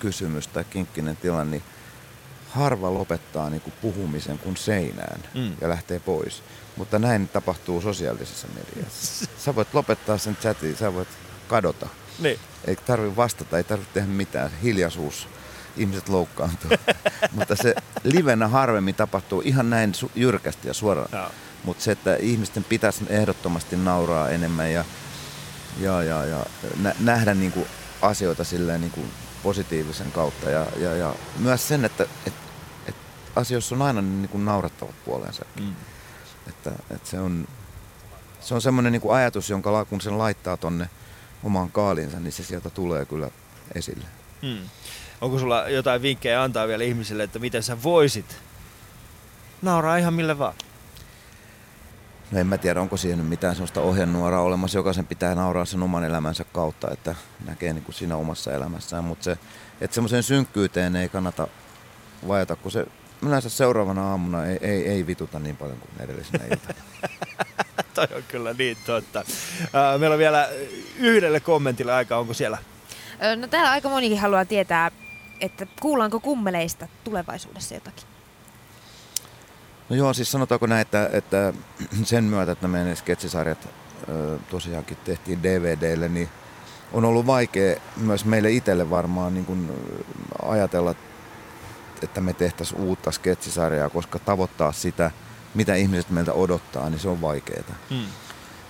kysymys tai kinkkinen tilanne, niin harva lopettaa niin kuin puhumisen kuin seinään Mm. ja lähtee pois. Mutta näin tapahtuu sosiaalisessa mediassa. Sä voit lopettaa sen chatin, sä voit kadota. Niin. Ei tarvi vastata, ei tarvitse tehdä mitään. Hiljaisuus. Ihmiset loukkaantuu. Mutta se livenä harvemmin tapahtuu ihan näin su- jyrkästi ja suoraan. Joo. Mutta se, että ihmisten pitäisi ehdottomasti nauraa enemmän ja, ja, ja, ja nä- nähdä niinku asioita silleen niinku positiivisen kautta. Ja, ja, ja myös sen, että et, et asioissa on aina niinku naurattavat puolensa. Mm. Että, että se on, se on semmoinen niinku ajatus, jonka la- kun sen laittaa tonne omaan kaalinsa, niin se sieltä tulee kyllä esille. Hmm. Onko sulla jotain vinkkejä antaa vielä ihmisille, että miten sä voisit nauraa ihan mille vaan? No en mä tiedä, onko siihen nyt mitään sellaista ohjenuoraa olemassa. Jokaisen pitää nauraa sen oman elämänsä kautta, että näkee niin kuin siinä omassa elämässään. Mutta se, että semmoiseen synkkyyteen ei kannata vajata, kun se yleensä seuraavana aamuna ei, ei, ei vituta niin paljon kuin edellisenä iltana. Toi on kyllä niin totta. Meillä on vielä yhdelle kommentille aika, onko siellä? No täällä aika monikin haluaa tietää, että kuullaanko kummeleista tulevaisuudessa jotakin. No joo, siis sanotaanko näin, että, että sen myötä, että meidän sketsisarjat tosiaankin tehtiin DVDlle, niin on ollut vaikea myös meille itselle varmaan niin kuin ajatella, että me tehtäisiin uutta sketsisarjaa, koska tavoittaa sitä, mitä ihmiset meiltä odottaa, niin se on vaikeaa. Hmm.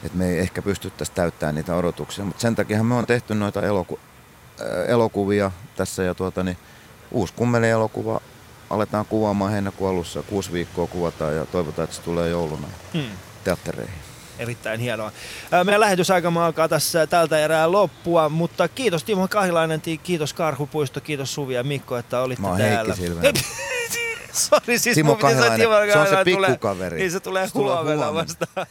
Että me ei ehkä pystyttäisi täyttämään niitä odotuksia, mutta sen takia me on tehty noita eloku- äh, elokuvia tässä ja tuota, niin uusi kummeli-elokuva aletaan kuvaamaan heinäkuun alussa, kuusi viikkoa kuvataan ja toivotaan, että se tulee jouluna Hmm. teattereihin. Erittäin hienoa. Meidän lähetysaikamme alkaa tässä tältä erää loppua, mutta kiitos Timo Kahilainen, kiitos Karhupuisto, kiitos Suvi ja Mikko, että olitte Mä oon täällä. Heikki. Sori, siis Timo Kahilainen, Timo se on se Kahilainen tulee- pikkukaveri. Niin se tulee huomenna huomenna. vasta.